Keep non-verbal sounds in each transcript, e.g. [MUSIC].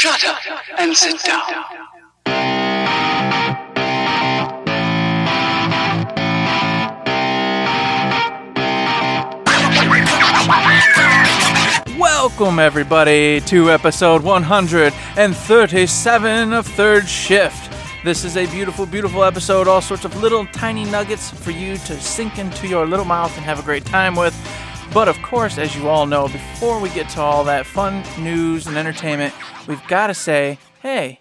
Shut up and sit down. Welcome, everybody, to episode 137 of Third Shift. This is a beautiful, beautiful episode. All sorts of little tiny nuggets for you to sink into your little mouth and have a great time with. But of course, as you all know, before we get to all that fun news and entertainment, we've got to say, hey,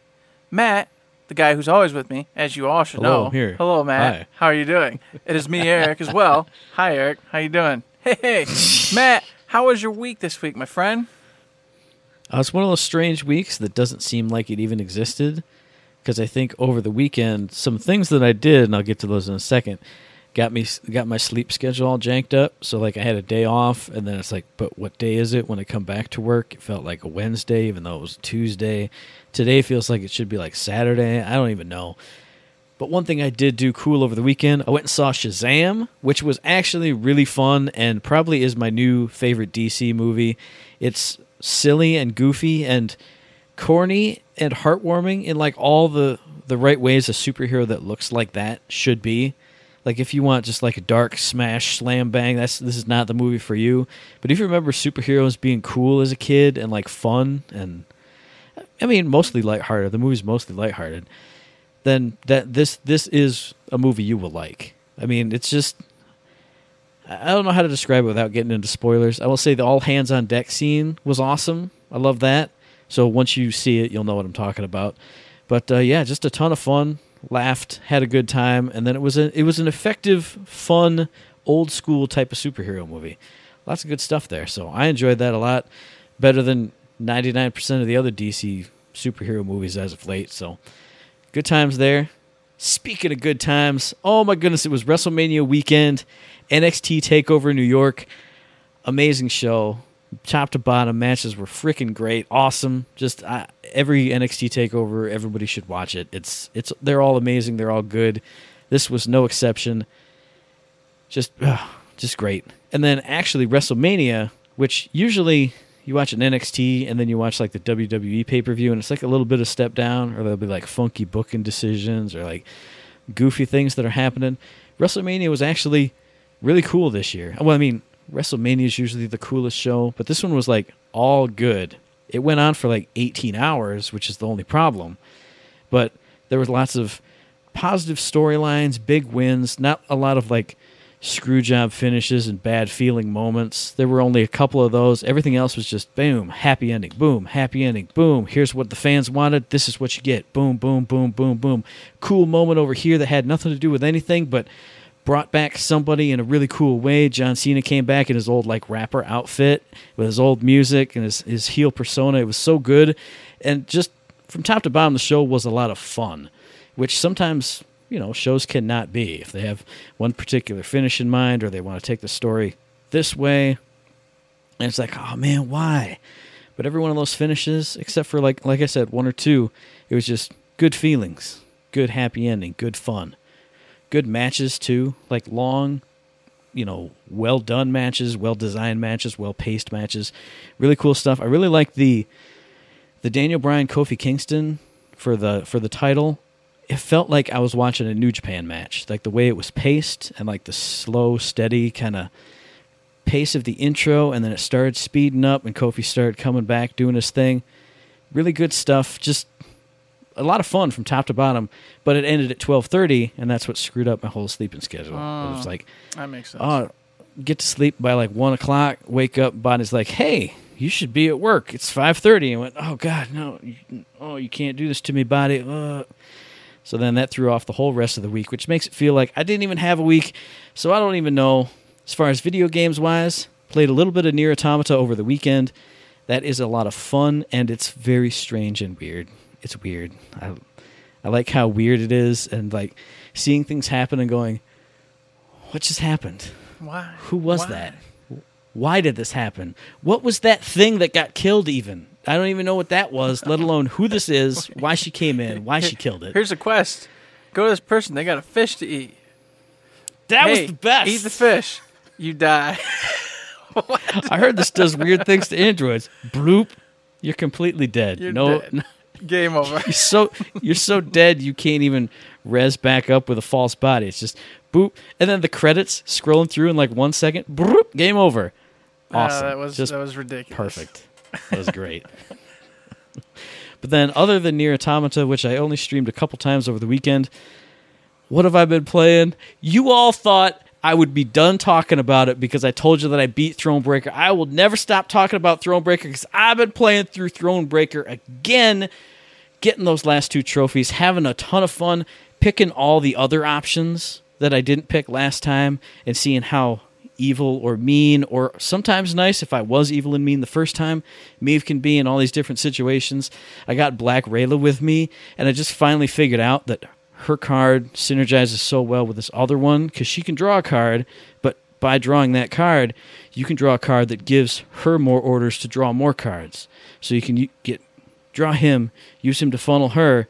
Matt, the guy who's always with me, as you all should Hello, know. here. Hello, Matt. Hi. How are you doing? It is me, Eric, as well. [LAUGHS] Hi, Eric. How you doing? Hey, hey, Matt. How was your week this week, my friend? Uh, it's one of those strange weeks that doesn't seem like it even existed. Because I think over the weekend, some things that I did, and I'll get to those in a second, got me got my sleep schedule all janked up. So like I had a day off, and then it's like, but what day is it when I come back to work? It felt like a Wednesday, even though it was Tuesday. Today feels like it should be like Saturday. I don't even know. But one thing I did do cool over the weekend, I went and saw Shazam, which was actually really fun and probably is my new favorite DC movie. It's silly and goofy and corny and heartwarming in like all the the right ways a superhero that looks like that should be. Like if you want just like a dark smash slam bang, that's this is not the movie for you. But if you remember superheroes being cool as a kid and like fun and I mean mostly lighthearted, the movie's mostly lighthearted then that this this is a movie you will like. I mean, it's just I don't know how to describe it without getting into spoilers. I will say the all hands on deck scene was awesome. I love that. So once you see it, you'll know what I'm talking about. But uh, yeah, just a ton of fun. Laughed, had a good time, and then it was a it was an effective, fun, old school type of superhero movie. Lots of good stuff there. So I enjoyed that a lot. Better than 99% of the other DC superhero movies as of late. So Good times there. Speaking of good times, oh my goodness, it was WrestleMania weekend, NXT Takeover New York. Amazing show, top to bottom. Matches were freaking great, awesome. Just uh, every NXT Takeover, everybody should watch it. It's it's they're all amazing. They're all good. This was no exception. Just uh, just great. And then actually WrestleMania, which usually you watch an NXT and then you watch like the WWE pay per view, and it's like a little bit of step down, or there'll be like funky booking decisions or like goofy things that are happening. WrestleMania was actually really cool this year. Well, I mean, WrestleMania is usually the coolest show, but this one was like all good. It went on for like 18 hours, which is the only problem. But there was lots of positive storylines, big wins, not a lot of like screw job finishes and bad feeling moments. There were only a couple of those. Everything else was just boom, happy ending, boom, happy ending, boom. Here's what the fans wanted. This is what you get. Boom, boom, boom, boom, boom. Cool moment over here that had nothing to do with anything, but brought back somebody in a really cool way. John Cena came back in his old like rapper outfit with his old music and his his heel persona. It was so good, and just from top to bottom, the show was a lot of fun, which sometimes you know shows cannot be if they have one particular finish in mind or they want to take the story this way. And it's like, oh man, why? But every one of those finishes, except for like like I said, one or two, it was just good feelings, good happy ending, good fun good matches too, like long, you know, well done matches, well designed matches, well paced matches. Really cool stuff. I really like the the Daniel Bryan Kofi Kingston for the for the title. It felt like I was watching a New Japan match, like the way it was paced and like the slow, steady kind of pace of the intro, and then it started speeding up, and Kofi started coming back doing his thing. Really good stuff. Just a lot of fun from top to bottom, but it ended at twelve thirty, and that's what screwed up my whole sleeping schedule. It was like, That makes sense. oh, get to sleep by like one o'clock, wake up, body's like, hey, you should be at work. It's five thirty, and went, oh god, no, you- oh, you can't do this to me, body. Uh. So then that threw off the whole rest of the week, which makes it feel like I didn't even have a week. So I don't even know. As far as video games wise, played a little bit of Nier Automata over the weekend. That is a lot of fun, and it's very strange and weird. It's weird. I, I like how weird it is, and like seeing things happen and going, "What just happened? Why? Who was Why? that? Why did this happen? What was that thing that got killed? Even I don't even know what that was, [LAUGHS] let alone who this is, [LAUGHS] why she came in, why she killed it. Here's a quest. Go to this person. They got a fish to eat. That Hey, was the best. Eat the fish. You die. [LAUGHS] I heard this does weird things to androids. Bloop. You're completely dead. You're no, dead. Game over. you're so you're so dead you can't even res back up with a false body. It's just boop, and then the credits scrolling through in like one second. Broop, game over. Awesome. Uh, that was just that was ridiculous. perfect. That was great. [LAUGHS] but then, other than Nier Automata, which I only streamed a couple times over the weekend, what have I been playing? You all thought I would be done talking about it because I told you that I beat Thronebreaker. I will never stop talking about Thronebreaker because I've been playing through Thronebreaker again, getting those last two trophies, having a ton of fun, picking all the other options that I didn't pick last time, and seeing how evil or mean or sometimes nice if I was evil and mean the first time. Meve can be in all these different situations. I got Black Rayla with me, and I just finally figured out that her card synergizes so well with this other one because she can draw a card, but by drawing that card, you can draw a card that gives her more orders to draw more cards. So you can get draw him, use him to funnel her,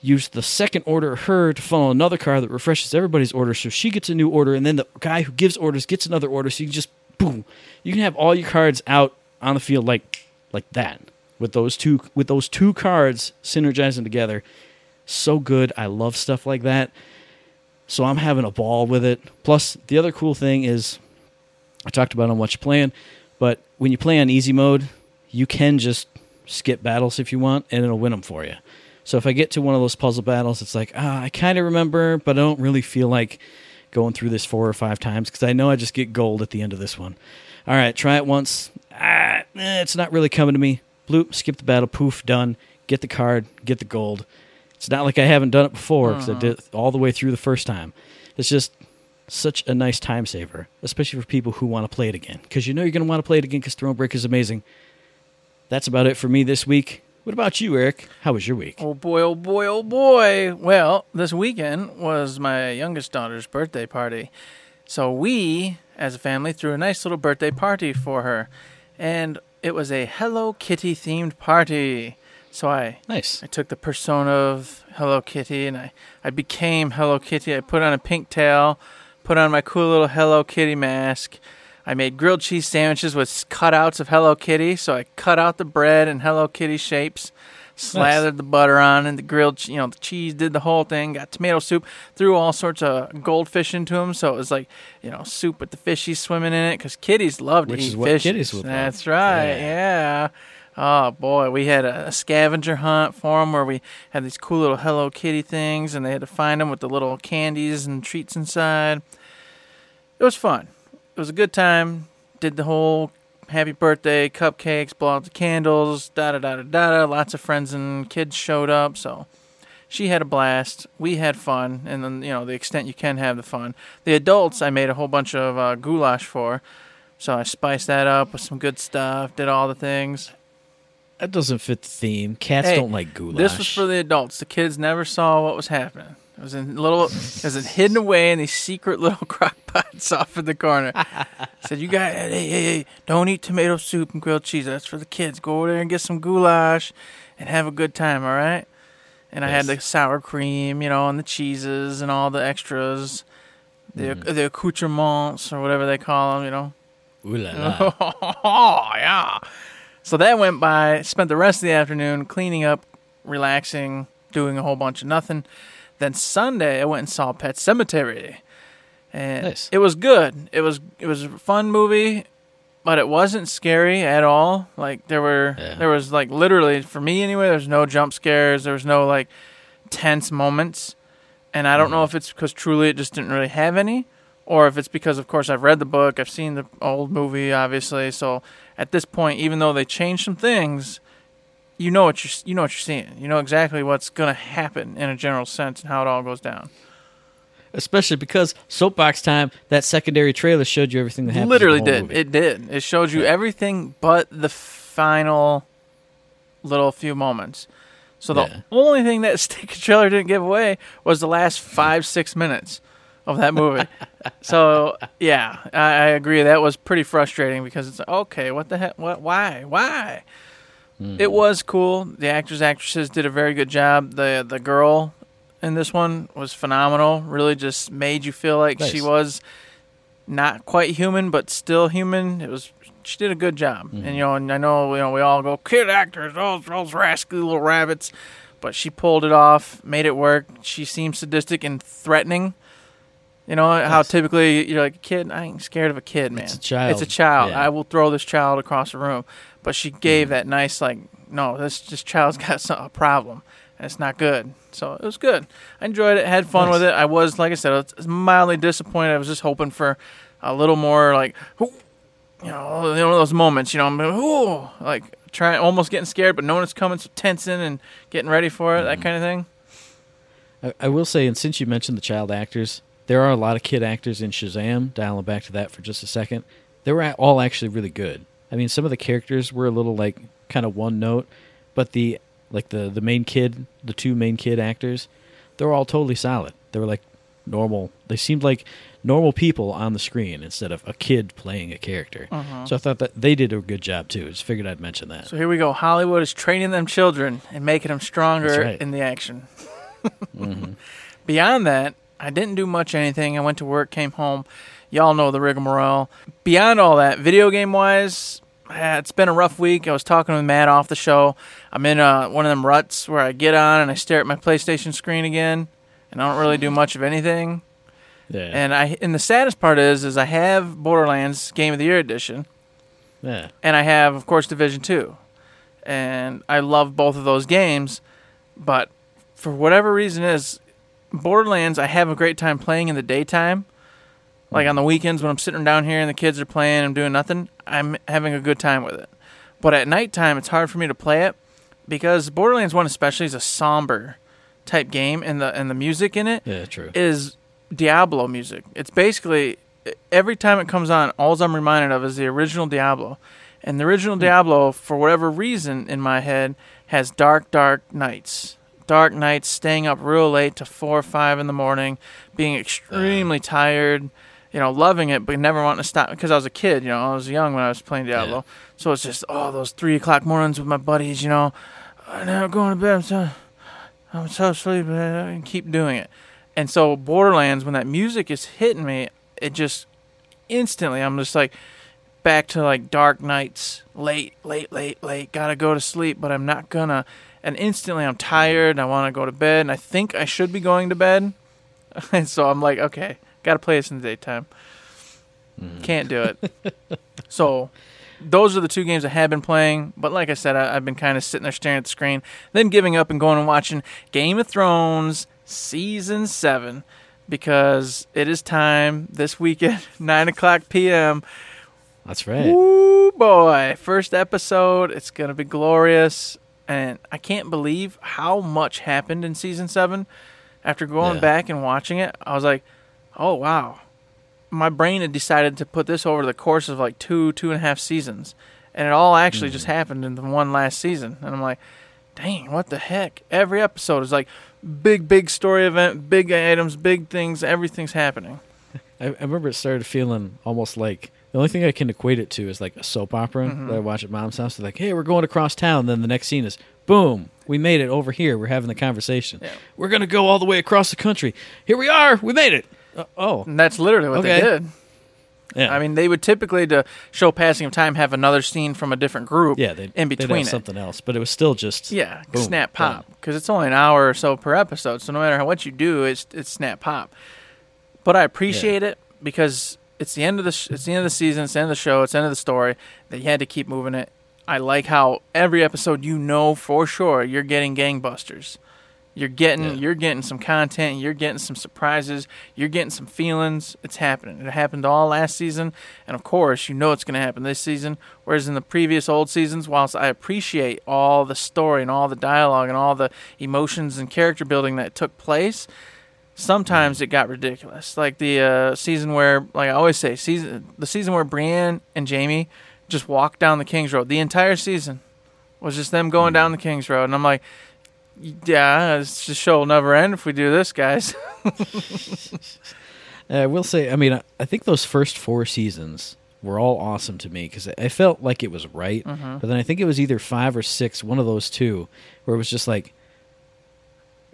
use the second order her to funnel another card that refreshes everybody's order so she gets a new order and then the guy who gives orders gets another order so you can just boom you can have all your cards out on the field like like that with those two with those two cards synergizing together so good i love stuff like that so i'm having a ball with it plus the other cool thing is i talked about on what you're playing but when you play on easy mode you can just skip battles if you want and it'll win them for you so if I get to one of those puzzle battles, it's like, ah, I kind of remember, but I don't really feel like going through this four or five times because I know I just get gold at the end of this one. All right, try it once. Ah, eh, it's not really coming to me. Bloop, skip the battle, poof, done. Get the card, get the gold. It's not like I haven't done it before because I uh-huh. did it all the way through the first time. It's just such a nice time saver, especially for people who want to play it again. Because you know you're going to want to play it again because Thronebreaker is amazing. That's about it for me this week. What about you, Eric? How was your week? Oh boy, oh boy, oh boy. Well, this weekend was my youngest daughter's birthday party. So we, as a family, threw a nice little birthday party for her. And it was a Hello Kitty themed party. So I Nice. I took the persona of Hello Kitty and I, I became Hello Kitty. I put on a pink tail, put on my cool little Hello Kitty mask. I made grilled cheese sandwiches with cutouts of Hello Kitty. So I cut out the bread in Hello Kitty shapes, slathered the butter on and the grilled, you know, the cheese, did the whole thing, got tomato soup, threw all sorts of goldfish into them. So it was like, you know, soup with the fishies swimming in it because kitties love to Which eat is what fishes. kitties would love. That's right. Yeah. yeah. Oh boy, we had a, scavenger hunt for them where we had these cool little Hello Kitty things, and they had to find them with the little candies and treats inside. It was fun. It was a good time. Did the whole happy birthday cupcakes, blow out the candles, da da da da. da. Lots of friends and kids showed up, so she had a blast. We had fun, and then you know the extent you can have the fun. The adults, I made a whole bunch of uh, goulash for. So I spiced that up with some good stuff. Did all the things. That doesn't fit the theme. Cats Hey, don't like goulash. This was for the adults. The kids never saw what was happening. It was in little, it was [LAUGHS] hidden away in these secret little [LAUGHS] crock pots off in the corner. Said, "You guys, hey, hey, hey, don't eat tomato soup and grilled cheese. That's for the kids. Go over there and get some goulash, and have a good time. All right." And I had the sour cream, you know, and the cheeses and all the extras, the Mm-hmm. the accoutrements or whatever they call them, you know. Ooh la la. [LAUGHS] Oh, yeah. So that went by. Spent the rest of the afternoon cleaning up, relaxing, doing a whole bunch of nothing. Then Sunday, I went and saw Pet Sematary, and Nice. it was good. It was it was a fun movie, but it wasn't scary at all. Like there were Yeah. there was like literally for me anyway. There's no jump scares. There was no like tense moments, and I don't mm-hmm. know if it's because truly it just didn't really have any, or if it's because of course I've read the book, I've seen the old movie, obviously. So at this point, even though they changed some things, you know what you're you know what you're seeing. You know exactly what's gonna happen in a general sense and how it all goes down. Especially because soapbox time, that secondary trailer showed you everything that happened. Literally did. It did. It showed you everything but the final little few moments. So the Yeah. only thing that [LAUGHS] sticker trailer didn't give away was the last five six minutes of that movie. so yeah, I, I agree. That was pretty frustrating because it's okay, what the heck? What? Why? Why? Hmm. It was cool. The actors actresses did a very good job. The the girl in this one was phenomenal. Really just made you feel like she was not quite human but still human. It was She did a good job, and hmm. you know, and I know you know we all go kid actors, those those rascally little rabbits, but she pulled it off, made it work. She seemed sadistic and threatening. You know how Yes. typically you're like a kid. I ain't scared of a kid, man. It's a child. It's a child. Yeah. I will throw this child across the room. But she gave that nice like, no, this this child's [LAUGHS] got some, a problem, and it's not good. So it was good. I enjoyed it. Had fun Nice. with it. I was like I said, I was mildly disappointed. I was just hoping for a little more like, you know, you know those moments. You know, I'm ooh, like trying, almost getting scared, but knowing it's coming, so tensing and getting ready for it, Mm-hmm. that kind of thing. I, I will say, and since you mentioned the child actors, there are a lot of kid actors in Shazam. Dialing back to that for just a second, they were all actually really good. I mean, some of the characters were a little like kind of one note, but the like the the main kid, the two main kid actors, they were all totally solid. They were like normal. They seemed like normal people on the screen instead of a kid playing a character. Mm-hmm. So I thought that they did a good job too. Just figured I'd mention that. So here we go. Hollywood is training them children and making them stronger right. in the action. [LAUGHS] Mm-hmm. Beyond that, I didn't do much anything. I went to work, came home. Y'all know the rigmarole. Beyond all that, video game wise, eh, it's been a rough week. I was talking with Matt off the show. I'm in uh, one of them ruts where I get on and I stare at my PlayStation screen again, and I don't really do much of anything. yeah, And I and the saddest part is, is I have Borderlands Game of the Year edition yeah. and I have, of course, Division Two, and I love both of those games. But for whatever reason, is Borderlands I have a great time playing in the daytime, like hmm. on the weekends when I'm sitting down here and the kids are playing, I'm doing nothing. I'm having a good time with it. But at nighttime, it's hard for me to play it because Borderlands One, especially, is a somber type game, and the and the music in it Yeah, true. is Diablo music. It's basically every time it comes on, all I'm reminded of is the original Diablo. And the original hmm. Diablo, for whatever reason in my head, has dark, dark nights. Dark nights, staying up real late to four or five in the morning, being extremely tired, you know, loving it, but never wanting to stop because I was a kid, you know, I was young when I was playing Diablo. So it's just, oh, those three o'clock mornings with my buddies, you know, I'm never going to bed. I'm so, I'm so sleepy. and keep doing it. And so Borderlands, when that music is hitting me, it just instantly I'm just like back to like dark nights, late, late, late, late. Gotta go to sleep, but I'm not gonna. And instantly I'm tired. And I want to go to bed, and I think I should be going to bed. and [LAUGHS] so I'm like, okay, gotta play this in the daytime. Mm-hmm. Can't do it. [LAUGHS] so those are the two games I have been playing. But like I said, I, I've been kind of sitting there staring at the screen, then giving up and going and watching Game of Thrones season seven because it is time this weekend, [LAUGHS] nine o'clock p.m. That's right. Ooh boy, first episode. It's gonna be glorious, and I can't believe how much happened in season seven. After going Yeah. back and watching it, I was like, "Oh wow!" My brain had decided to put this over the course of like two, two and a half seasons, and it all actually just hmm. happened in the one last season. And I'm like, "Dang, what the heck?" Every episode is like big, big story event, big items, big things. Everything's happening. [LAUGHS] I, I remember it started feeling almost like the only thing I can equate it to is like a soap opera Mm-hmm. that I watch at mom's house. They're like, "Hey, we're going across town." Then the next scene is, "Boom, we made it over here. We're having the conversation. Yeah. We're gonna go all the way across the country. Here we are. We made it." Uh, oh, And that's literally what Okay. they did. yeah. I mean, they would typically to show passing of time have another scene from a different group. yeah, they in they'd between something else, but it was still just Yeah, boom, snap pop because it's only an hour or so per episode. So no matter how what you do, it's it's snap pop. But I appreciate it because it's the end of the sh- it's the end of the season, it's the end of the show, it's the end of the story. That you had to keep moving it. I like how every episode you know for sure you're getting gangbusters. You're getting Yeah. you're getting some content, you're getting some surprises, you're getting some feelings. It's happening. It happened all last season, and of course, you know it's going to happen this season. Whereas in the previous old seasons, whilst I appreciate all the story and all the dialogue and all the emotions and character building that took place, sometimes it got ridiculous. Like the uh, season where, like I always say, season the season where Brienne and Jaime just walked down the King's Road. The entire season was just them going down the King's Road, and I'm like, yeah, this the show will never end if we do this, guys. [LAUGHS] I will say, I mean, I, I think those first four seasons were all awesome to me because I felt like it was right. Mm-hmm. But then I think it was either five or six, one of those two, where it was just like,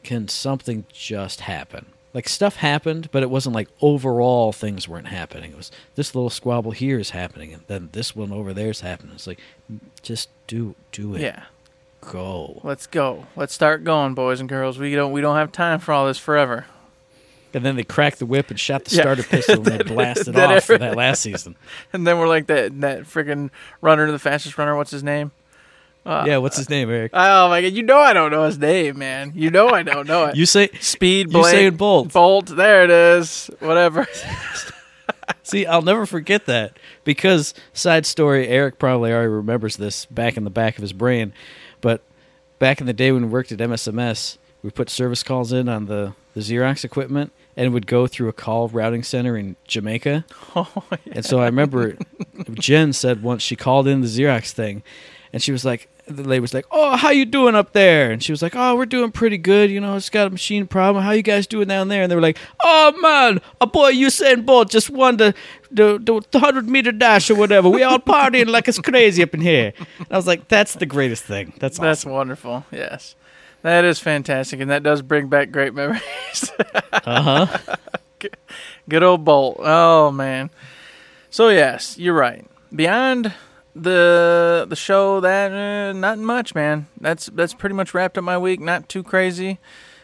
can something just happen? Like stuff happened, but it wasn't like overall things weren't happening. It was this little squabble here is happening, and then this one over there is happening. It's like, just do do it. Yeah. Go. Let's go. Let's start going, boys and girls. We don't we don't have time for all this forever. And then they cracked the whip and shot the Yeah. starter pistol and they [LAUGHS] blasted off for that last season. [LAUGHS] And then we're like that that freaking runner, the fastest runner. What's his name? Uh, yeah, what's his name, Eric? Oh my god! You know I don't know his name, man. You know I don't know it. [LAUGHS] You say Speed you Blake saying Bolt. Bolt. There it is. Whatever. [LAUGHS] See, I'll never forget that because side story. Eric probably already remembers this back in the back of his brain, but back in the day when we worked at MSMS, we put service calls in on the, the Xerox equipment and would go through a call routing center in Jamaica. [LAUGHS] Oh, And so I remember Jen said once she called in the Xerox thing, and she was like, the lady was like, "Oh, how you doing up there?" And she was like, "Oh, we're doing pretty good. You know, it's got a machine problem. How you guys doing down there?" And they were like, "Oh man, a boy Usain Bolt just won the the the hundred meter dash or whatever. We all partying like it's crazy up in here." And I was like, "That's the greatest thing. That's That's wonderful. Yes, that is fantastic, and that does bring back great memories. [LAUGHS] Uh huh. Good old Bolt. Oh man. So yes, you're right. Beyond the the show, that uh, not much, man. That's that's pretty much wrapped up my week. Not too crazy,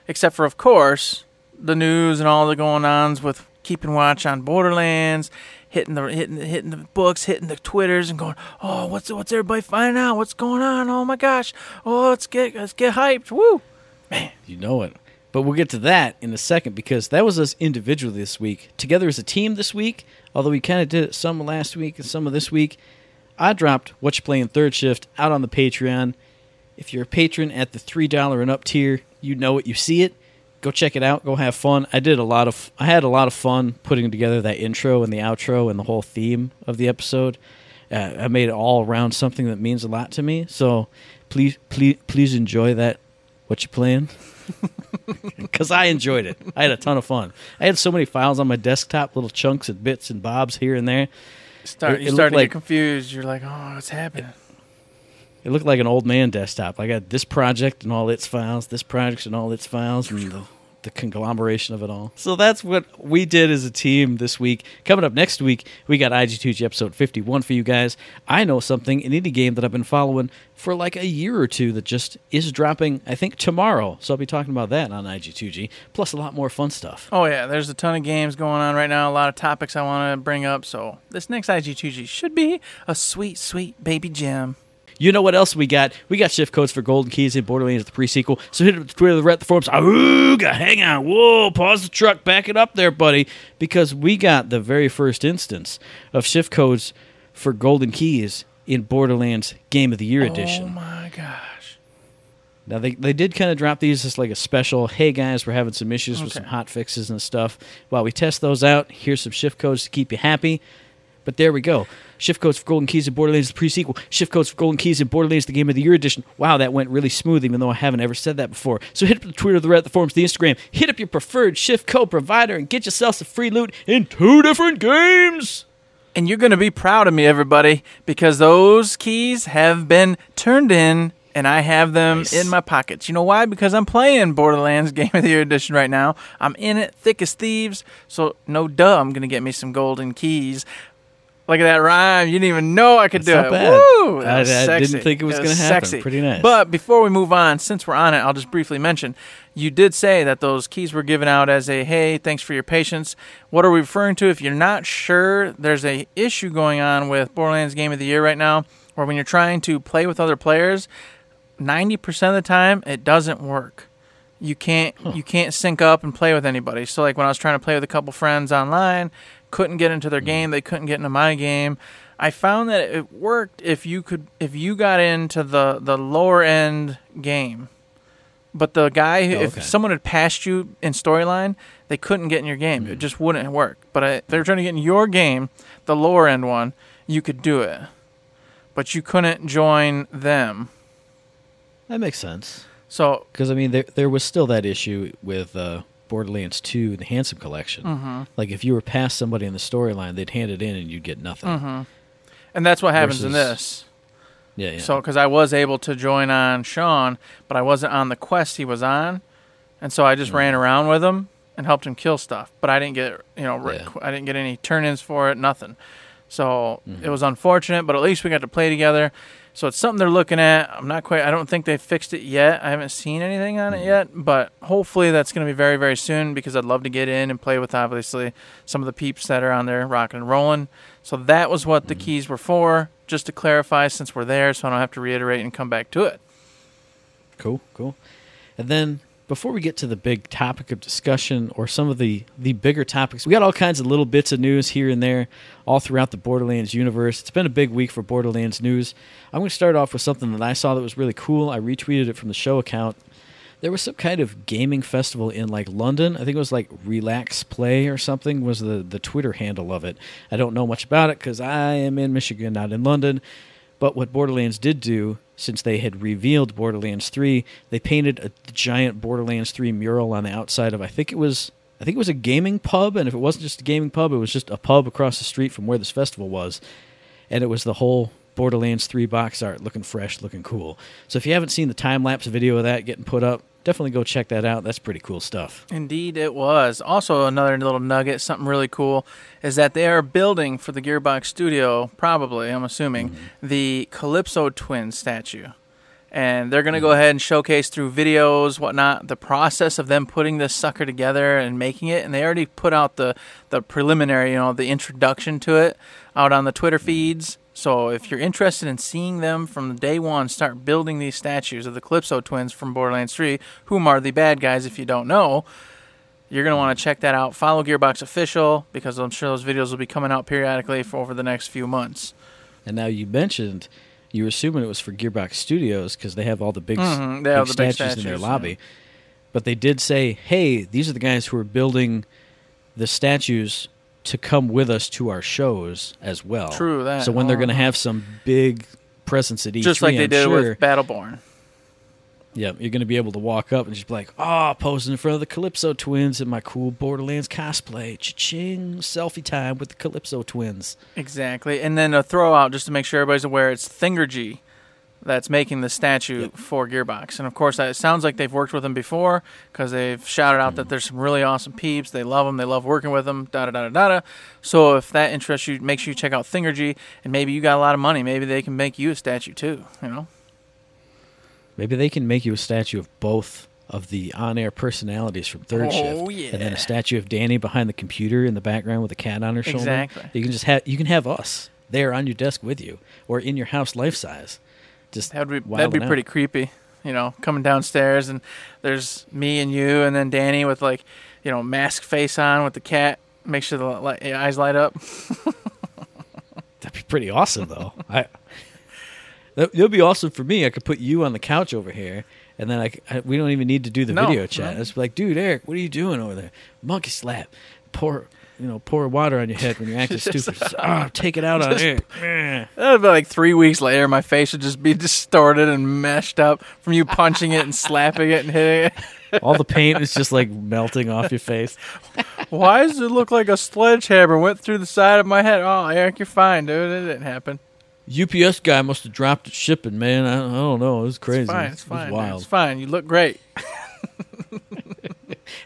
except for of course the news and all the going ons with keeping watch on Borderlands, hitting the hitting hitting the books, hitting the twitters, and going, oh, what's what's everybody finding out? What's going on? Oh my gosh! Oh, let's get let's get hyped! Woo! Man, you know it. But we'll get to that in a second because that was us individually this week. Together as a team this week, although we kind of did some last week and some of this week, I dropped What You Playing Third Shift out on the Patreon. If you're a patron at the $3 and up tier, you know it, you see it. Go check it out. Go have fun. I did a lot of I had a lot of fun putting together that intro and the outro and the whole theme of the episode. Uh, I made it all around something that means a lot to me. So please please please enjoy that what you playing [LAUGHS] because I enjoyed it. I had a ton of fun. I had so many files on my desktop, little chunks and bits and bobs here and there. Start It- you it start to like- get confused. You're like, oh, what's happening? It looked like an old man desktop. I got this project and all its files, this project and all its files, the, the conglomeration of it all. So that's what we did as a team this week. Coming up next week, we got IG2G episode 51 for you guys. I know something, an indie game that I've been following for like a year or two that just is dropping, I think, tomorrow. So I'll be talking about that on IG2G, plus a lot more fun stuff. Oh yeah, there's a ton of games going on right now. A lot of topics I want to bring up. So this next IG2G should be a sweet, sweet baby gem. You know what else we got? We got shift codes for Golden Keys and Borderlands the prequel. So hit up the Twitter, the Reddit, the forums. Ooga, hang on, whoa, pause the truck, back it up there, buddy, because we got the very first instance of shift codes for Golden Keys in Borderlands Game of the Year edition. Oh my gosh. Now they they did kind of drop these as like a special. Hey guys, we're having some issues with some hot fixes and stuff. While we test those out, here's some shift codes to keep you happy. But there we go. Shift codes for Golden Keys and Borderlands the pre-sequel. Shift codes for Golden Keys and Borderlands the Game of the Year edition. Wow, that went really smooth, even though I haven't ever said that before. So hit up the Twitter, the Reddit, the forums, the Instagram. Hit up your preferred shift code provider and get yourself some free loot in two different games. And you're going to be proud of me, everybody, because those keys have been turned in and I have them Nice. in my pockets. You know why? Because I'm playing Borderlands [LAUGHS] Game of the Year Edition right now. I'm in it thick as thieves. So, no duh, I'm going to get me some golden keys. Look at that rhyme. You didn't even know I could That's do it. bad. Woo! I- was I didn't think it was That gonna happen. sexy. Pretty nice. But before we move on, since we're on it, I'll just briefly mention you did say that those keys were given out as a hey, thanks for your patience. What are we referring to? If you're not sure, there's a issue going on with Borderlands Game of the Year right now, where when you're trying to play with other players, ninety percent of the time it doesn't work. You can't you can't sync up and play with anybody. So like when I was trying to play with a couple friends online, couldn't get into their game, they couldn't get into my game. I found that it worked if you could if you got into the the lower end game. But the guy, Oh, if someone had passed you in storyline, they couldn't get in your game. Hmm. It just wouldn't work. But I, if they were trying to get in your game, the lower end one, you could do it. But you couldn't join them. That makes sense. So Because I mean, there there was still that issue with uh, Borderlands Two, the Handsome Collection. Mm-hmm. Like if you were past somebody in the storyline, they'd hand it in and you'd get nothing. Mhm. And that's what happens in this. Yeah, yeah. So, because I was able to join on Sean, but I wasn't on the quest he was on, and so I just ran around with him and helped him kill stuff. But I didn't get you know Yeah. I didn't get any turn-ins for it, nothing. So Mm-hmm. it was unfortunate, but at least we got to play together. So it's something they're looking at. I'm not quite. I don't think they fixed it yet. I haven't seen anything on it hmm. yet, but hopefully that's going to be very very soon because I'd love to get in and play with obviously some of the peeps that are on there rocking and rolling. So that was what the keys were for. Just to clarify, since we're there, so I don't have to reiterate and come back to it. Cool, cool. And then before we get to the big topic of discussion or some of the the bigger topics, we got all kinds of little bits of news here and there all throughout the Borderlands universe. It's been a big week for Borderlands news. I'm going to start off with something that I saw that was really cool. I retweeted it from the show account. There was some kind of gaming festival in like London. I think it was like Relax Play or something was the the Twitter handle of it. I don't know much about it cuz I am in Michigan, not in London. But what Borderlands did do, since they had revealed Borderlands 3, they painted a giant Borderlands 3 mural on the outside of I think it was I think it was a gaming pub, and if it wasn't just a gaming pub, it was just a pub across the street from where this festival was. And it was the whole Borderlands 3 box art looking fresh, looking cool. So if you haven't seen the time lapse video of that getting put up, definitely go check that out. That's pretty cool stuff. Indeed, it was. Also, another little nugget, something really cool, is that they are building for the Gearbox Studio, probably, I'm assuming, mm-hmm. the Calypso Twin statue. And they're going to go mm-hmm. ahead and showcase through videos, whatnot, the process of them putting this sucker together and making it. And they already put out the, the preliminary, you know, the introduction to it out on the Twitter mm-hmm. feeds. So if you're interested in seeing them from day one start building these statues of the Calypso twins from Borderlands 3, whom are the bad guys if you don't know, you're going to want to check that out. Follow Gearbox Official because I'm sure those videos will be coming out periodically for over the next few months. And now you mentioned you were assuming it was for Gearbox Studios because they have all the big, Mhm, they big the big statues in their statues, lobby. yeah. But they did say, "Hey, these are the guys who are building the statues to come with us to our shows as well." True that. So when they're going to uh-huh. have some big presence at E3, Just like they I'm did sure, with Battleborn. yeah, you're going to be able to walk up and just be like, "Oh, posing in front of the Calypso twins in my cool Borderlands cosplay, cha-ching, selfie time with the Calypso twins." Exactly. And then a throw out just to make sure everybody's aware it's Thingergy that's making the statue Yep. for Gearbox. And of course, it sounds like they've worked with them before because they've shouted out that there's some really awesome peeps. They love them. They love working with them. Da da da da da. So if that interests you, make sure you check out Thingergy. And maybe you got a lot of money. Maybe they can make you a statue too. You know. Maybe they can make you a statue of both of the on-air personalities from Third Oh, Shift, and then a statue of Danny behind the computer in the background with a cat on her shoulder. Exactly. You can just have you can have us there on your desk with you, or in your house life size. Just That would be that'd be out. pretty creepy. You know, coming downstairs and there's me and you, and then Danny with like, you know, mask face on with the cat. Make sure the eyes light up. [LAUGHS] That'd be pretty awesome, though. I that would be awesome for me. I could put you on the couch over here, and then I, I- we don't even need to do the No, video chat. no. It's like, dude, Eric, what are you doing over there? Monkey slap. Pour you know pour water on your head when you're acting [LAUGHS] stupid. Just, ah, take it out on Eric. Eh. That'd be like three weeks later. My face would just be [LAUGHS] distorted and meshed up from you punching it and slapping it and hitting it. [LAUGHS] All the paint is just like melting off your face. Why does it look like a sledgehammer went through the side of my head? Oh, Eric, you're fine, dude. It didn't happen. UPS guy must have dropped it shipping, man. I, I don't know. It was crazy. It's fine. It's fine. man. wild. It's fine. You look great.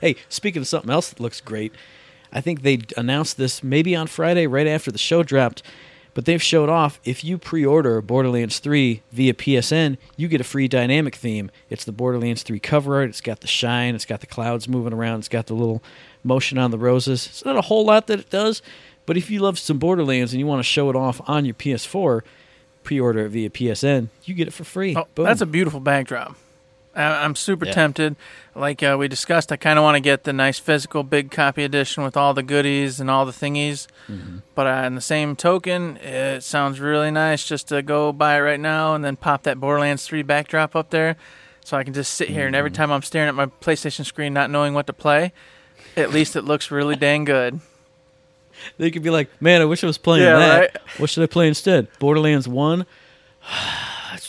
Hey, speaking of something else that looks great, I think they announced this maybe on Friday, right after the show dropped. But they've showed off if you pre-order Borderlands 3 via PSN, you get a free dynamic theme. It's the Borderlands 3 cover art. It's got the shine. It's got the clouds moving around. It's got the little motion on the roses. It's not a whole lot that it does, but if you love some Borderlands and you want to show it off on your PS4, pre-order it via PSN. You get it for free. Oh, that's a beautiful backdrop. I'm super Yeah. tempted. Like uh, we discussed, I kind of want to get the nice physical big copy edition with all the goodies and all the thingies. Mm-hmm. But uh, in the same token, it sounds really nice just to go buy it right now and then pop that Borderlands 3 backdrop up there. So I can just sit here and Mm-hmm. every time I'm staring at my PlayStation screen not knowing what to play, at least it looks really dang good. They could be like, man, I wish I was playing Yeah, that. right. What should I play instead? Borderlands 1? [SIGHS] [SIGHS] [SIGHS]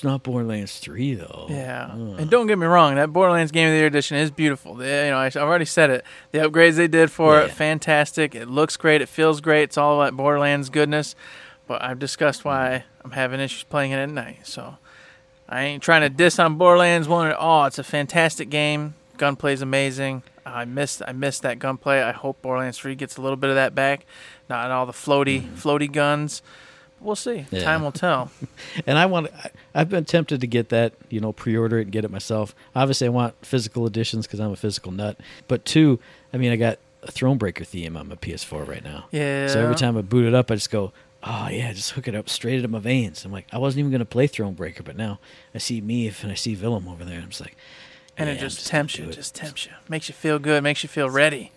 not Borderlands 3, though. Yeah, Ugh. and don't get me wrong, that Borderlands Game of the Year edition is beautiful. They, you know, I- I've already said it. The upgrades they did for it, fantastic. It looks great. It feels great. It's all that Borderlands goodness. But I've discussed why mm. I'm having issues playing it at night. So I ain't trying to diss on Borderlands One at all. It's a fantastic game. Gunplay's amazing. I missed I missed that gunplay. I hope Borderlands 3 gets a little bit of that back. Not all the floaty mm. floaty guns. We'll see. Yeah. Time will tell. [LAUGHS] And I want. I've been tempted to get that. You know, pre-order it and get it myself. Obviously, I want physical editions because I'm a physical nut. But two, I mean, I got a Thronebreaker theme on my PS4 right now. Yeah. So every time I boot it up, I just go, "Oh yeah, just hook it up straight into my veins." I'm like, I wasn't even going to play Thronebreaker, but now I see Meve and I see Villem over there. And I'm just like, and yeah, it I'm just tempts you, it. just tempts you. Makes you feel good, makes you feel ready.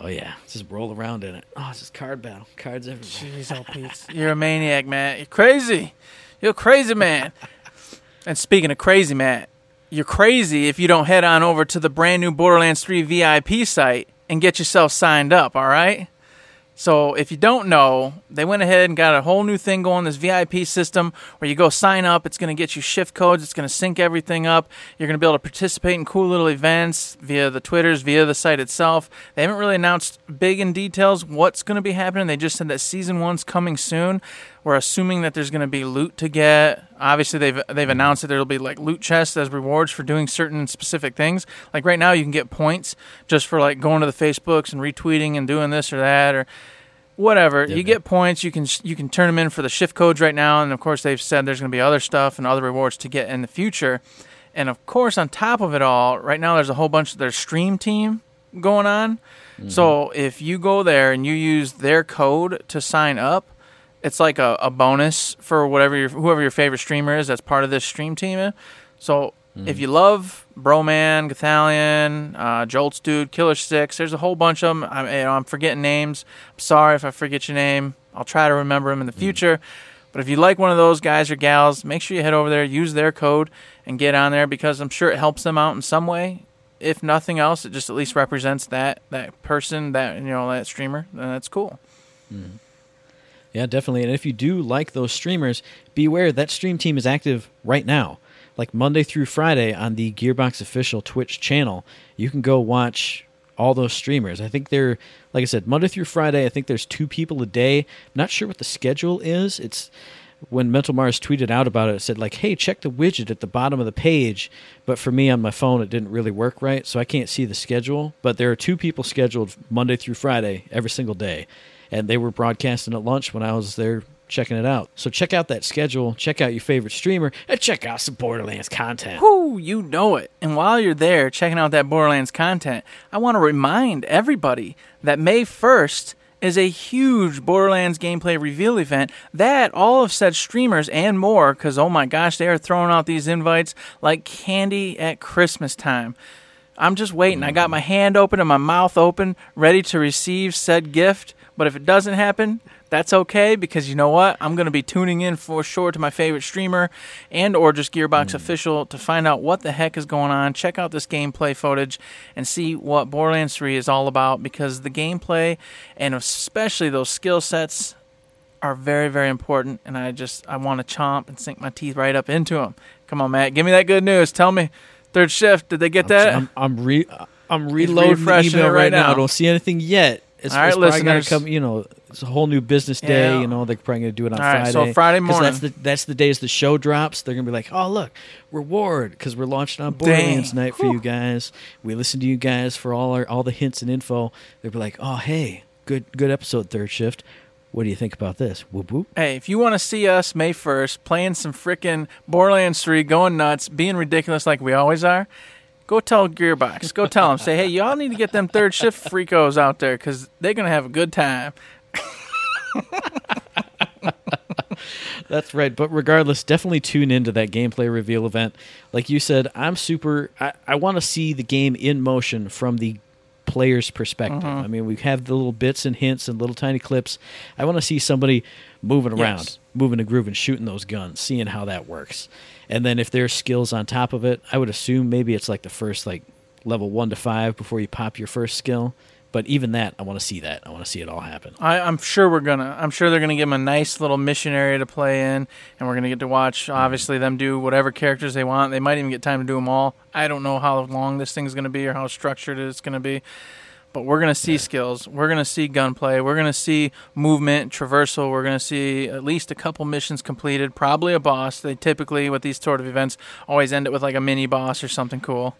Oh yeah, just roll around in it. Oh, it's just card battle, cards everywhere. Jeez, oh Pete. You're a maniac, Matt. You're crazy. You're a crazy man. and speaking of crazy, Matt, you're crazy if you don't head on over to the brand new Borderlands 3 VIP site and get yourself signed up, all right? So if you don't know, they went ahead and got a whole new thing going, this VIP system where you go sign up, it's going to get you shift codes, it's going to sync everything up. You're going to be able to participate in cool little events via the Twitters, via the site itself. They haven't really announced big in details what's going to be happening. They just said that season 1's coming soon. We're assuming that there's going to be loot to get. Obviously, they've they've announced that there'll be like loot chests as rewards for doing certain specific things. Like right now, you can get points just for like going to the Facebooks and retweeting and doing this or that or whatever. Yeah, you man. get points. You can you can turn them in for the shift codes right now, and of course they've said there's going to be other stuff and other rewards to get in the future. And of course, on top of it all, right now there's a whole bunch of their stream team going on. Mm-hmm. So if you go there and you use their code to sign up, it's like a, a bonus for whatever your whoever your favorite streamer is that's part of this stream team. Eh? So if you mm-hmm. love Broman, Gothalion, uh, Jolts Dude, Killer Six, there's a whole bunch of them. I'm, you know, I'm forgetting names. I'm sorry if I forget your name. I'll try to remember them in the mm. future. But if you like one of those guys or gals, make sure you head over there, use their code, and get on there because I'm sure it helps them out in some way. If nothing else, it just at least represents that that person, that you know, that streamer. And that's cool. Mm-hmm. Yeah, definitely. And if you do like those streamers, be aware that stream team is active right now. Like Monday through Friday on the Gearbox official Twitch channel, you can go watch all those streamers. I think they're like I said, Monday through Friday, I think there's two people a day. I'm not sure what the schedule is. It's when Mental Mars tweeted out about it, it said like, "Hey, check the widget at the bottom of the page." But for me on my phone, it didn't really work right, so I can't see the schedule. But there are two people scheduled Monday through Friday every single day, and they were broadcasting at lunch when I was there checking it out. So check out that schedule, check out your favorite streamer, and check out some Borderlands content. Whoo, you know it. And while you're there checking out that Borderlands content, I want to remind everybody that May 1st is a huge Borderlands gameplay reveal event that all of said streamers and more, because oh my gosh, they are throwing out these invites like candy at Christmas time. I'm just waiting. I got my hand open and my mouth open, ready to receive said gift. But if it doesn't happen, that's okay because you know what? I'm going to be tuning in for sure to my favorite streamer and or just Gearbox hmm. official to find out what the heck is going on. Check out this gameplay footage and see what Borderlands 3 is all about because the gameplay and especially those skill sets are very very important and I just I want to chomp and sink my teeth right up into them. Come on, Matt, give me that good news. Tell me, third shift, did they get that? I'm I'm re [LAUGHS] I'm reloading the email right right now. now. I don't see anything yet. It's, All right, it's probably listeners. come. You know, it's a whole new business day. Yeah. You know, they're probably gonna do it on All right, Friday. so Friday 'Cause That's the morning. that's the days the show drops. They're gonna be like, oh look, reward because we're launching on Borderlands night for you guys. We listen to you guys for all our all the hints and info. They'll be like, oh hey, good good episode, third shift. What do you think about this? Whoop whoop. Hey, if you want to see us May 1st playing some frickin' Borderlands 3, going nuts, being ridiculous like we always are, go tell Gearbox. Go tell them. Say, hey, y'all need to get them third shift freakos out there because they're going to have a good time. [LAUGHS] That's right. But regardless, definitely tune into that gameplay reveal event. Like you said, I'm super. I, I want to see the game in motion from the player's perspective. Mm-hmm. I mean, we have the little bits and hints and little tiny clips. I want to see somebody moving around, Yes. Moving a groove, and shooting those guns, seeing how that works. And then if there's skills on top of it, I would assume maybe it's like the first like level one to five before you pop your first skill. But even that, I want to see that. I want to see it all happen. I, I'm sure we're gonna. I'm sure they're gonna give them a nice little mission area to play in, and we're gonna get to watch mm-hmm. obviously them do whatever characters they want. They might even get time to do them all. I don't know how long this thing's gonna be or how structured it's gonna be, but we're gonna see skills. We're gonna see gunplay. We're gonna see movement, traversal. We're gonna see at least a couple missions completed. Probably a boss. They typically with these sort of events always end it with like a mini boss or something cool.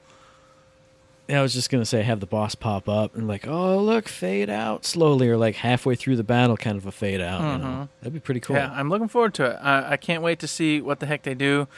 Yeah, I was just gonna say have the boss pop up and like, oh look, fade out slowly, or like halfway through the battle, kind of a fade out. You know, that'd be pretty cool. Mm-hmm. Yeah, I'm looking forward to it. I, I can't wait to see what the heck they do,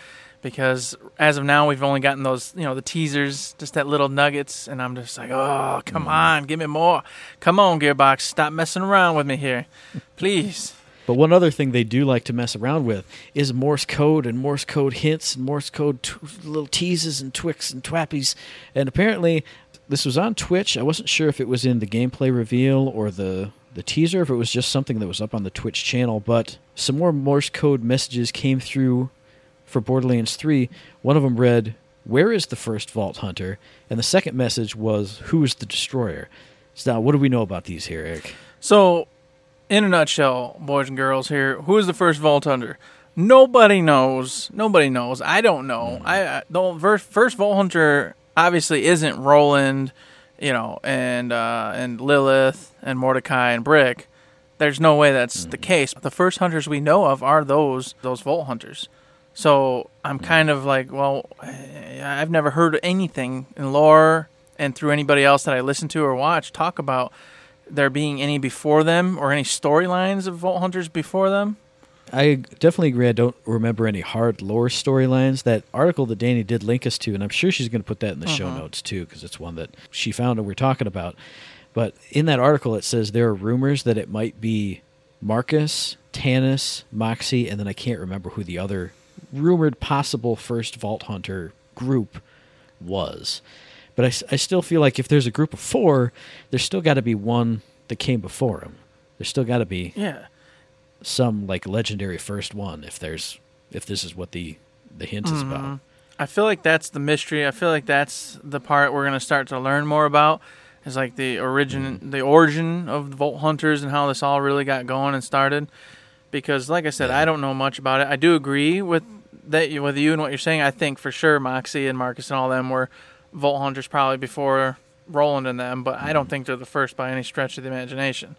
because as of now, we've only gotten those, you know, the teasers, just that little nuggets, and I'm just like, oh, come mm. on, give me more. Come on, Gearbox, stop messing around with me here, [LAUGHS] please. But one other thing they do like to mess around with is Morse code and Morse code hints and Morse code t- little teases and twicks and twappies. And apparently, this was on Twitch. I wasn't sure if it was in the gameplay reveal or the the teaser, if it was just something that was up on the Twitch channel. But some more Morse code messages came through for Borderlands 3. One of them read, "Where is the first Vault Hunter?" And the second message was, "Who is the destroyer?" So now, what do we know about these here, Eric? So, in a nutshell, boys and girls, here, who is the first Vault Hunter? Nobody knows. Nobody knows. I don't know. I, I the first, first Vault Hunter obviously isn't Roland, you know, and uh, and Lilith and Mordecai and Brick. There's no way that's the case. The first hunters we know of are those those Vault Hunters. So I'm mm. kind of like, well, I've never heard anything in lore and through anybody else that I listen to or watch talk about there being any before them or any storylines of Vault Hunters before them. I definitely agree. I don't remember any hard lore storylines. That article that Danny did link us to, and I'm sure she's going to put that in the show uh-huh. notes too, because it's one that she found and we're talking about. But in that article, it says there are rumors that it might be Marcus, Tannis, Moxxi, and then I can't remember who the other rumored possible first Vault Hunter group was. But I still feel like if there's a group of four, there's still got to be one that came before him. There's still got to be Yeah. some like legendary first one if there's if this is what the the hint is about. Mm-hmm. I feel like that's the mystery. I feel like that's the part we're going to start to learn more about. Is like the origin, mm-hmm. the origin of the Vault Hunters and how this all really got going and started. Because, like I said, I don't know much about it. I do agree with that you- with you and what you're saying. I think for sure Moxxi and Marcus and all them were Vault Hunters probably before Roland and them, but I don't mm-hmm. think they're the first by any stretch of the imagination.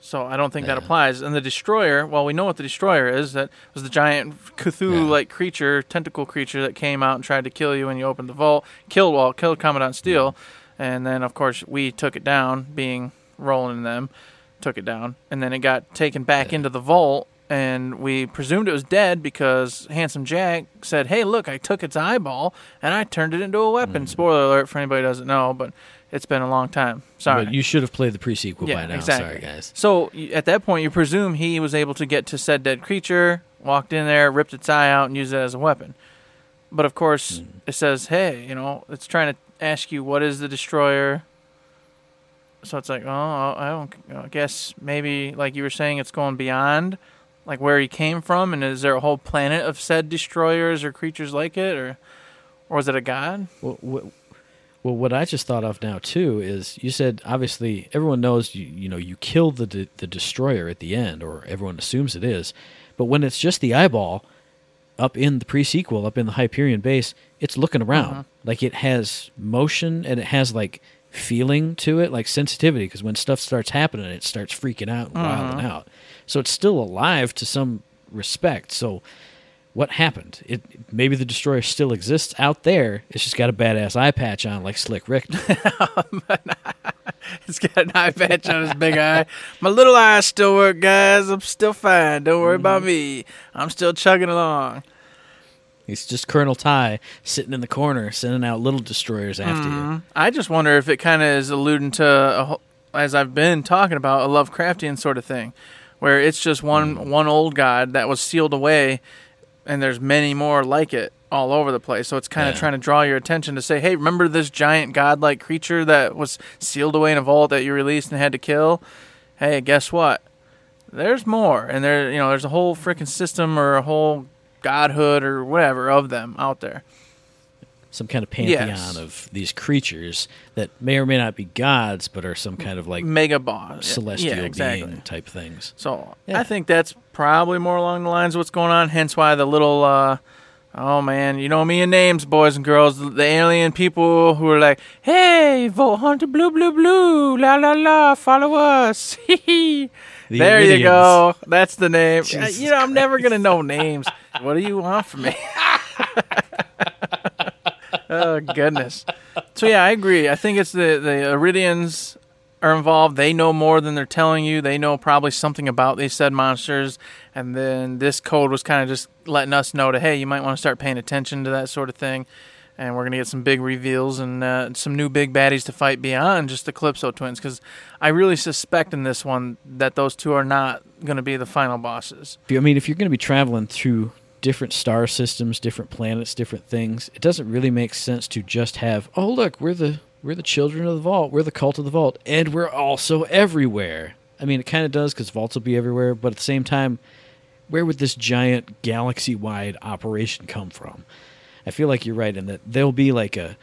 So I don't think that applies. And the destroyer, well, we know what the destroyer is. That was the giant Cthulhu-like creature, tentacle creature that came out and tried to kill you when you opened the vault. Killed well, killed Commandant Steele, mm-hmm. and then of course we took it down, being Roland and them took it down, and then it got taken back into the vault. And we presumed it was dead because Handsome Jack said, "Hey, look, I took its eyeball and I turned it into a weapon." Spoiler alert for anybody who doesn't know, but it's been a long time. Sorry. But you should have played the pre-sequel by now. Sorry, guys. So y- at that point, you presume he was able to get to said dead creature, walked in there, ripped its eye out, and used it as a weapon. But of course, Hmm. it says, "Hey, you know, it's trying to ask you what is the destroyer." So it's like, oh, I don't. I guess maybe, like you were saying, it's going beyond, like where he came from, and is there a whole planet of said destroyers or creatures like it, or, or is it a god? Well, what, well, what I just thought of now too is you said obviously everyone knows you you know you kill the de- the destroyer at the end, or everyone assumes it is, but when it's just the eyeball up in the pre-sequel, up in the Hyperion base, it's looking around uh-huh. like it has motion and it has like feeling to it, like sensitivity. Because when stuff starts happening, it starts freaking out and uh-huh. wilding out. So it's still alive to some respect. So what happened? It maybe the destroyer still exists out there. It's just got a badass eye patch on, like Slick Rick. [LAUGHS] it's got an eye patch on his big eye. My little eyes still work, guys. I'm still fine. Don't worry about mm-hmm. me. I'm still chugging along. He's just Colonel Ty sitting in the corner, sending out little destroyers after you. Hmm. I just wonder if it kind of is alluding to, a, as I've been talking about, a Lovecraftian sort of thing, where it's just one hmm. one old god that was sealed away, and there's many more like it all over the place. So it's kind of Yeah. trying to draw your attention to say, hey, remember this giant godlike creature that was sealed away in a vault that you released and had to kill? Hey, guess what? There's more, and there, you know, there's a whole freaking system or a whole godhood or whatever of them out there. Some kind of pantheon Yes. of these creatures that may or may not be gods, but are some kind of like Mega boss, celestial yeah, exactly. being type things. So Yeah. I think that's probably more along the lines of what's going on. Hence why the little, uh, oh man, you know me and names, boys and girls, the, alien people who are like, hey, Vault Hunter, blue, blue, blue, la la la, follow us. [LAUGHS] The there you go. That's the name. Uh, Jesus you know, I'm never gonna know names. what do you want from me? [LAUGHS] oh goodness. So yeah, I agree. I think it's the the Eridians are involved. They know more than they're telling you. They know probably something about these said monsters, and then this code was kind of just letting us know to hey, you might want to start paying attention to that sort of thing. And we're gonna get some big reveals and uh, some new big baddies to fight beyond just the Calypso twins, because I really suspect in this one that those two are not gonna be the final bosses. I mean, if you're going to be traveling through different star systems, different planets, different things, it doesn't really make sense to just have, oh look, we're the we're the children of the vault, we're the cult of the vault, and we're also everywhere. I mean, it kind of does because vaults will be everywhere, but at the same time, where would this giant galaxy-wide operation come from? I feel like you're right in that there'll be like a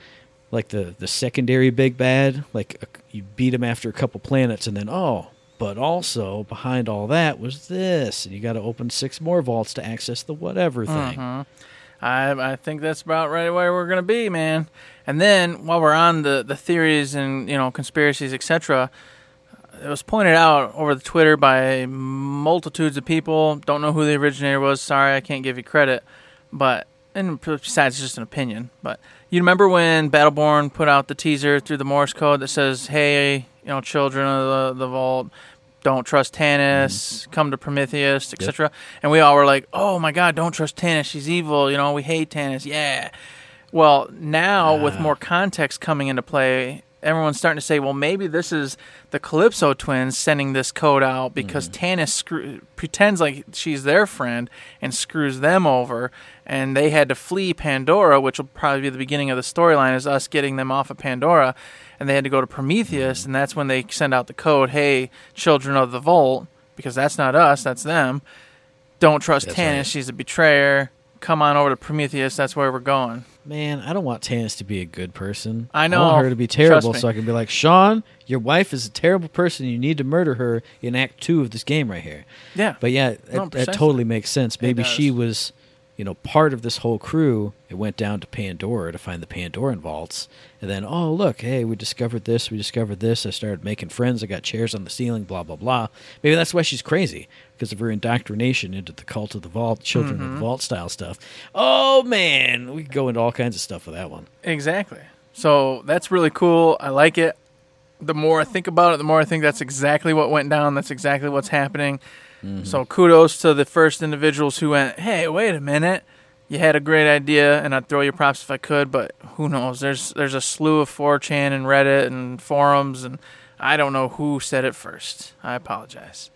like the the secondary big bad, like a, you beat him after a couple planets, and then oh, but also behind all that was this, and you got to open six more vaults to access the whatever thing. Mhm. I I think that's about right where we're gonna be, man. And then while we're on the the theories and you know conspiracies, etc., it was pointed out over the Twitter by multitudes of people. Don't know who the originator was. Sorry, I can't give you credit. But and besides, it's just an opinion. But you remember when Battleborn put out the teaser through the Morse code that says, "Hey, you know, children of the, the vault." Don't trust Tannis. Come to Prometheus, etc. And we all were like, "Oh my God, don't trust Tannis. She's evil. You know, we hate Tannis. Yeah." Well, now with Ah. more context coming into play, everyone's starting to say, well, maybe this is the Calypso twins sending this code out because mm-hmm. Tannis screw- pretends like she's their friend and screws them over, and they had to flee Pandora, which will probably be the beginning of the storyline, is us getting them off of Pandora, and they had to go to Prometheus, mm-hmm. and that's when they send out the code, hey, children of the Vault, because that's not us, that's them. Don't trust That's Tannis, right. she's a betrayer. Come on over to Prometheus, that's where we're going. Man, I don't want Tannis to be a good person. I know. I want her to be terrible so I can be like, Sean, your wife is a terrible person. You need to murder her in Act Two of this game right here. Yeah. But yeah, that, that totally makes sense. Maybe she was, you know, part of this whole crew. It went down to Pandora to find the Pandoran vaults, and then oh look, hey, we discovered this. We discovered this. I started making friends. I got chairs on the ceiling. Blah blah blah. Maybe that's why she's crazy because of her indoctrination into the cult of the vault, children Mm-hmm. of the vault style stuff. Oh man, we could go into all kinds of stuff with that one. Exactly. So that's really cool. I like it. The more I think about it, the more I think that's exactly what went down. That's exactly what's happening. Mm-hmm. So kudos to the first individuals who went, "Hey, wait a minute. You had a great idea, and I'd throw you props if I could, but who knows? There's there's a slew of 4chan and Reddit and forums, and I don't know who said it first. I apologize.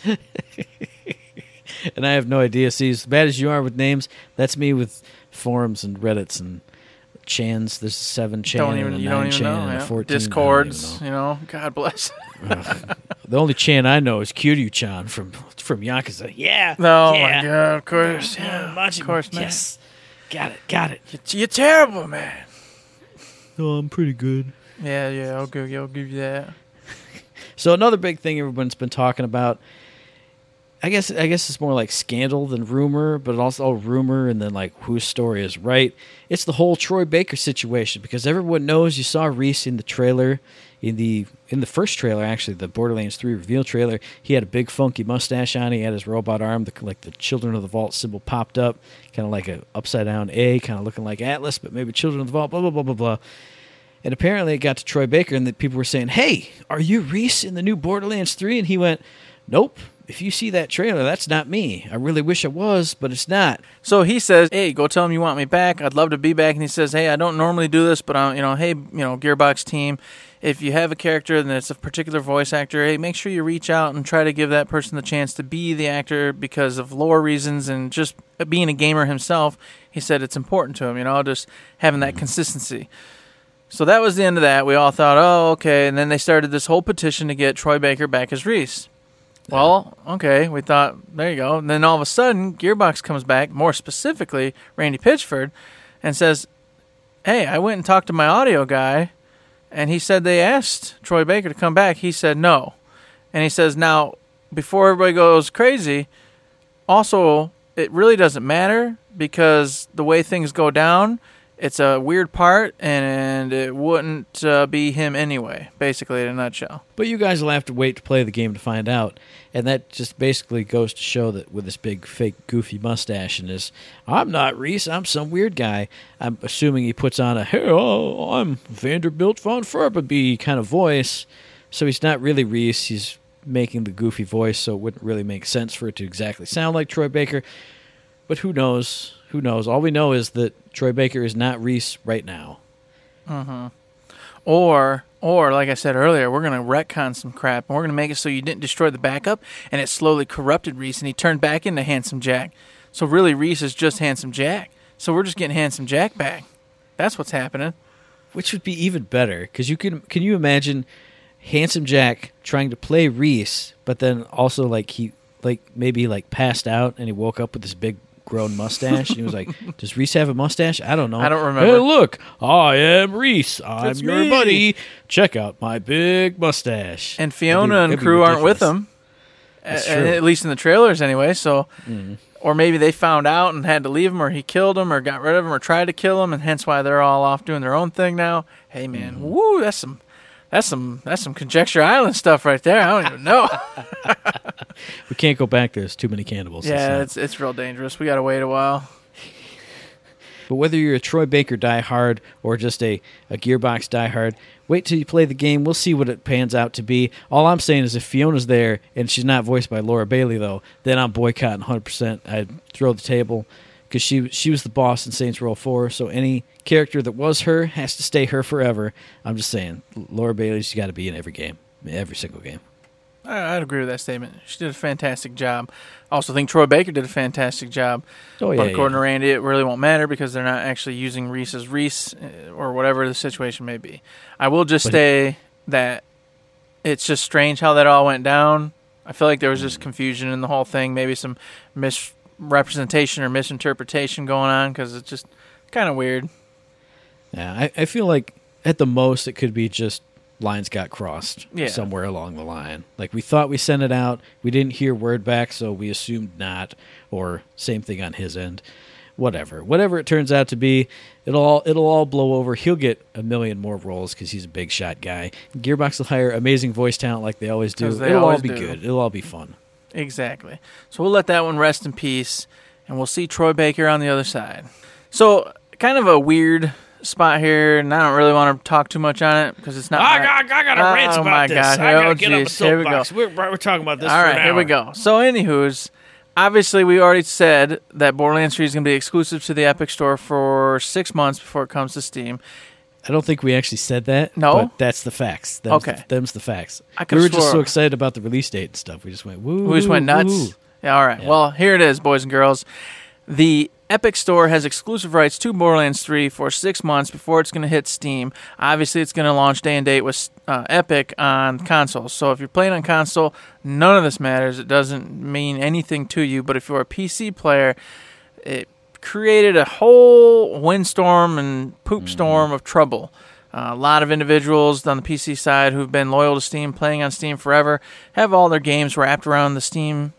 [LAUGHS] and I have no idea. See, as bad as you are with names, that's me with forums and Reddits and chans. There's a seven chan don't and even a you nine don't chan know. and a fourteen. I Discords, even you know. God bless. know. [LAUGHS] the only chan I know is Kiryu Chan from from Yakuza. Yeah. No, yeah. my god! Of course, Yeah, yeah, of course, man. Yes. Got it. Got it. You're, you're terrible, man. Oh, I'm pretty good. Yeah, yeah, I'll give, I'll give you that. [LAUGHS] So another big thing everyone's been talking about. I guess I guess it's more like scandal than rumor, but also rumor and then like whose story is right. It's the whole Troy Baker situation because everyone knows you saw Rhys in the trailer, in the in the first trailer actually, the Borderlands Three reveal trailer. He had a big funky mustache on. He had his robot arm, the, like the Children of the Vault symbol popped up, kind of like a upside down A, kind of looking like Atlas, but maybe Children of the Vault. Blah blah blah blah blah. And apparently it got to Troy Baker, and the people were saying, Hey, are you Rhys in the new Borderlands 3? And he went, Nope. If you see that trailer, that's not me. I really wish it was, but it's not. So he says, "Hey, go tell him you want me back. I'd love to be back." And he says, "Hey, I don't normally do this, but I, you know, hey, you know, Gearbox team, if you have a character and it's a particular voice actor, hey, make sure you reach out and try to give that person the chance to be the actor because of lore reasons and just being a gamer himself." He said it's important to him, you know, just having that mm. consistency. So that was the end of that. We all thought, "Oh, okay." And then they started this whole petition to get Troy Baker back as Rhys. Well, okay, we thought there you go. And then all of a sudden, Gearbox comes back, more specifically Randy Pitchford, and says, "Hey, I went and talked to my audio guy, and he said they asked Troy Baker to come back. He said no, and he says now before everybody goes crazy, also it really doesn't matter because the way things go down." It's a weird part, and it wouldn't uh, be him anyway. Basically, in a nutshell. But you guys will have to wait to play the game to find out. And that just basically goes to show that with this big fake goofy mustache and his I'm not Rhys, I'm some weird guy. I'm assuming he puts on a hey, oh, I'm Vanderbilt von Furby kind of voice. So he's not really Rhys, he's making the goofy voice, so it wouldn't really make sense for it to exactly sound like Troy Baker. But who knows? Who knows? All we know is that Troy Baker is not Rhys right now. Mm-hmm. Or, or like I said earlier, we're gonna retcon some crap, and we're gonna make it so you didn't destroy the backup, and it slowly corrupted Rhys, and he turned back into Handsome Jack. So really, Rhys is just Handsome Jack. So we're just getting Handsome Jack back. That's what's happening. which would be even better because you can can you imagine handsome jack trying to play rhys but then also like he like maybe like passed out and he woke up with this big grown mustache and he was like [LAUGHS] does rhys have a mustache i don't know I don't remember. hey look i am rhys i'm That's your me." buddy check out my big mustache And It'd Fiona be- and it'd crew aren't with ridiculous. him, A- at least in the trailers anyway. So, Mm-hmm. or maybe they found out and had to leave him, or he killed him, or got rid of him, or tried to kill him, and hence why they're all off doing their own thing now. Hey, man, Mm-hmm. woo, that's some, that's some, that's some conjecture island stuff right there. I don't even know. [LAUGHS] we can't go back there's too many cannibals yeah, it's it's real dangerous. We gotta wait a while. But whether you're a Troy Baker diehard or just a, a Gearbox diehard, wait till you play the game. We'll see what it pans out to be. All I'm saying is if Fiona's there and she's not voiced by Laura Bailey, though, then I'm boycotting 100%. I'd throw the table because she, she was the boss in Saints Row 4. So any character that was her has to stay her forever. I'm just saying, Laura Bailey's got to be in every game, every single game. I, I'd agree with that statement. She did a fantastic job. I also think Troy Baker did a fantastic job. Oh, yeah. but according yeah. to Randy, it really won't matter because they're not actually using Rhys as Rhys uh, or whatever the situation may be. I will just But- say that it's just strange how that all went down. I feel like there was just confusion in the whole thing, maybe some misrepresentation or misinterpretation going on because it's just kind of weird. Yeah, I, I feel like at the most it could be just lines got crossed Yeah. somewhere along the line. Like we thought we sent it out, we didn't hear word back, so we assumed not. Or same thing on his end. Whatever, whatever it turns out to be, it'll all it'll all blow over. He'll get a million more roles because he's a big shot guy. Gearbox will hire amazing voice talent like they always do. they it'll always all be do. good. It'll all be fun. Exactly. So we'll let that one rest in peace, and we'll see Troy Baker on the other side. So, kind of a weird spot here, and I don't really want to talk too much on it because it's not. I my- got, I got a Oh, rant about my this. God. I gotta Oh, get on the geez. Here we go. soapbox. We're, we're talking about this. All for right, an here we go. So, anywho's, obviously, we already said that Borderlands 3 is going to be exclusive to the Epic Store for six months before it comes to Steam. I don't think we actually said that. No? but that's the facts. Them's Okay. the, them's the facts. I we could've were just so excited about the release date and stuff. We just went woo. We just went nuts. woo. Yeah, all right. Yeah. Well, here it is, boys and girls. The Epic Store has exclusive rights to Borderlands 3 for six months before it's going to hit Steam. Obviously, it's going to launch day and date with uh, Epic on consoles. So if you're playing on console, none of this matters. It doesn't mean anything to you. But if you're a PC player, it created a whole windstorm and poop storm of trouble. Uh, a lot of individuals on the PC side who've been loyal to Steam, playing on Steam forever, have all their games wrapped around the Steam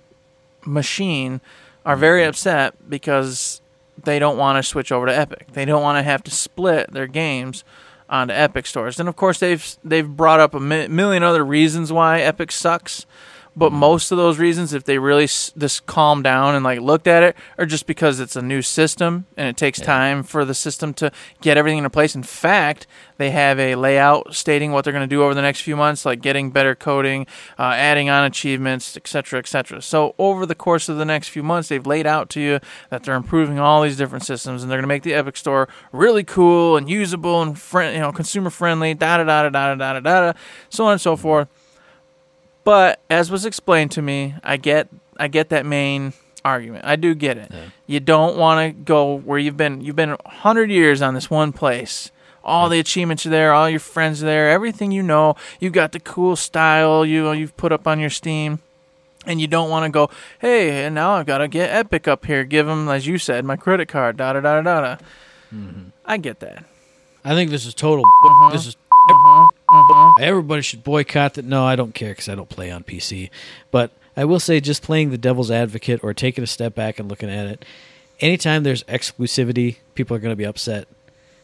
machine, are very upset because they don't want to switch over to Epic. They don't want to have to split their games onto Epic stores. And of course, they've they've brought up a mi- million other reasons why Epic sucks. But most of those reasons, if they really s- just calm down and like looked at it, are just because it's a new system and it takes time for the system to get everything into place. In fact, they have a layout stating what they're going to do over the next few months, like getting better coding, uh, adding on achievements, etc., etc. So over the course of the next few months, they've laid out to you that they're improving all these different systems and they're going to make the Epic Store really cool and usable and friend, you know, consumer friendly. Da da da da da da da da, so on and so forth. But as was explained to me, I get I get that main argument. I do get it. You don't want to go where you've been. You've been 100 years on this one place. All the achievements are there. All your friends are there. Everything you know. You've got the cool style you you've put up on your Steam. And you don't want to go, hey, and now I've got to get Epic up here. Give them, as you said, my credit card. Da da da da da. I get that. I think this is total. Uh-huh. This is. Mm-hmm. Everybody should boycott that. No, I don't care because I don't play on PC. But I will say, just playing the devil's advocate or taking a step back and looking at it, anytime there's exclusivity, people are going to be upset.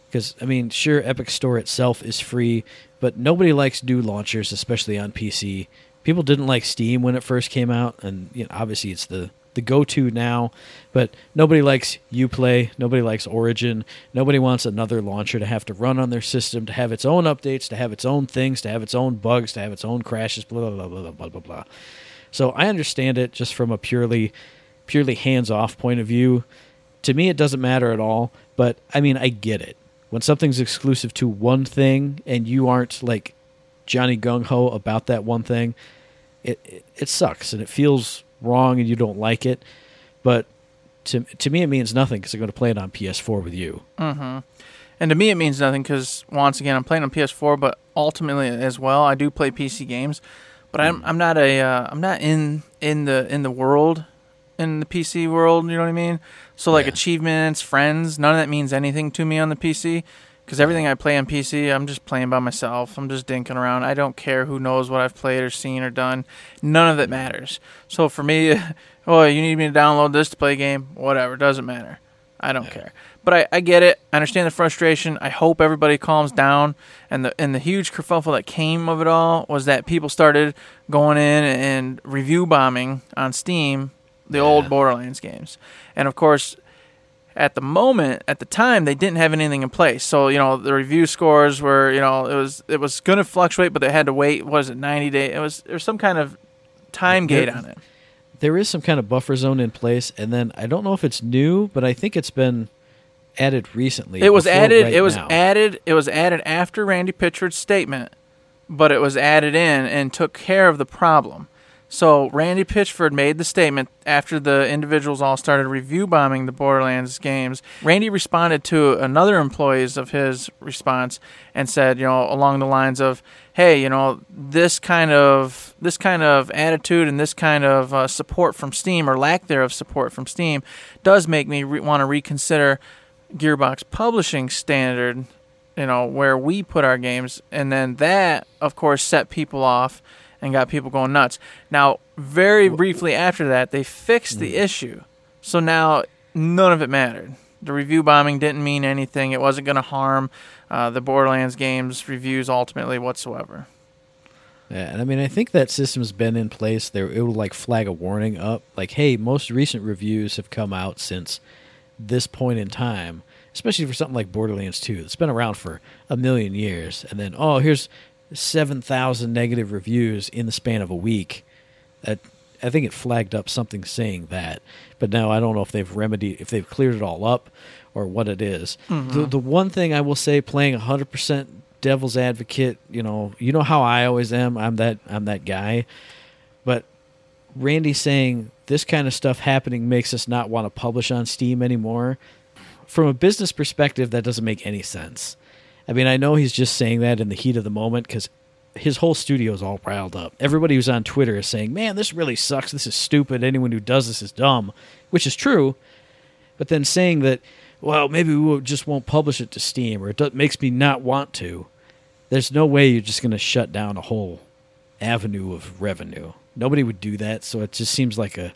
Because I mean, sure, Epic Store itself is free, but nobody likes new launchers, especially on PC. People didn't like Steam when it first came out, and you know, obviously it's the the go-to now. But nobody likes UPlay. Nobody likes Origin. Nobody wants another launcher to have to run on their system, to have its own updates, to have its own things, to have its own bugs, to have its own crashes. Blah blah blah blah blah blah blah. So I understand it just from a purely purely hands-off point of view. To me, it doesn't matter at all. But I mean, I get it when something's exclusive to one thing and you aren't like Johnny Gung Ho about that one thing. It, it it sucks and it feels wrong and you don't like it. But to to me, it means nothing because I'm going to play it on PS4 with you. Mm-hmm. And to me, it means nothing because once again, I'm playing on PS4, but ultimately as well, I do play PC games. But I'm I'm not a uh, I'm not in in the in the world in the PC world. You know what I mean? So like Yeah. achievements, friends, none of that means anything to me on the PC. Because everything I play on PC, I'm just playing by myself. I'm just dinking around. I don't care who knows what I've played or seen or done. None of it matters. So for me, [LAUGHS] oh, you need me to download this to play a game? Whatever, doesn't matter. I don't care. But I, I get it. I understand the frustration. I hope everybody calms down. And the and the huge kerfuffle that came of it all was that people started going in and review bombing on Steam the old Borderlands games. And of course, at the moment, at the time, they didn't have anything in place. So you know the review scores were you know it was it was going to fluctuate, but they had to wait. Was it ninety days? It was there was some kind of time There- gate on it. There is some kind of buffer zone in place, and then I don't know if it's new, but I think it's been added recently. It was added. right it was now. added. It was added after Randy Pitchford's statement, but it was added in and took care of the problem. So Randy Pitchford made the statement after the individuals all started review bombing the Borderlands games. Randy responded to another employees of his response and said, you know, along the lines of, "Hey, you know, this kind of this kind of attitude and this kind of uh, support from Steam or lack thereof support from Steam does make me re- want to reconsider Gearbox publishing standard, you know, where we put our games, and then that, of course, set people off and got people going nuts. Now, very briefly after that, they fixed the issue, so now none of it mattered. The review bombing didn't mean anything. It wasn't going to harm uh, the Borderlands games reviews ultimately whatsoever. Yeah, and I mean, I think that system's been in place. There, it will like flag a warning up, like, "Hey, most recent reviews have come out since this point in time." Especially for something like Borderlands 2, it's been around for a million years, and then oh, here's seven thousand negative reviews in the span of a week. That I think it flagged up something saying that, but now I don't know if they've remedied, if they've cleared it all up, or what it is. Mm-hmm. The the one thing I will say, playing hundred percent devil's advocate, you know, you know how I always am. I'm that I'm that guy. But Randy saying this kind of stuff happening makes us not want to publish on Steam anymore. From a business perspective, that doesn't make any sense. I mean, I know he's just saying that in the heat of the moment because his whole studio is all riled up. Everybody who's on Twitter is saying, "Man, this really sucks. This is stupid. Anyone who does this is dumb," which is true. But then saying that, well, maybe we just won't publish it to Steam, or it makes me not want to. There's no way you're just going to shut down a whole avenue of revenue. Nobody would do that, so it just seems like a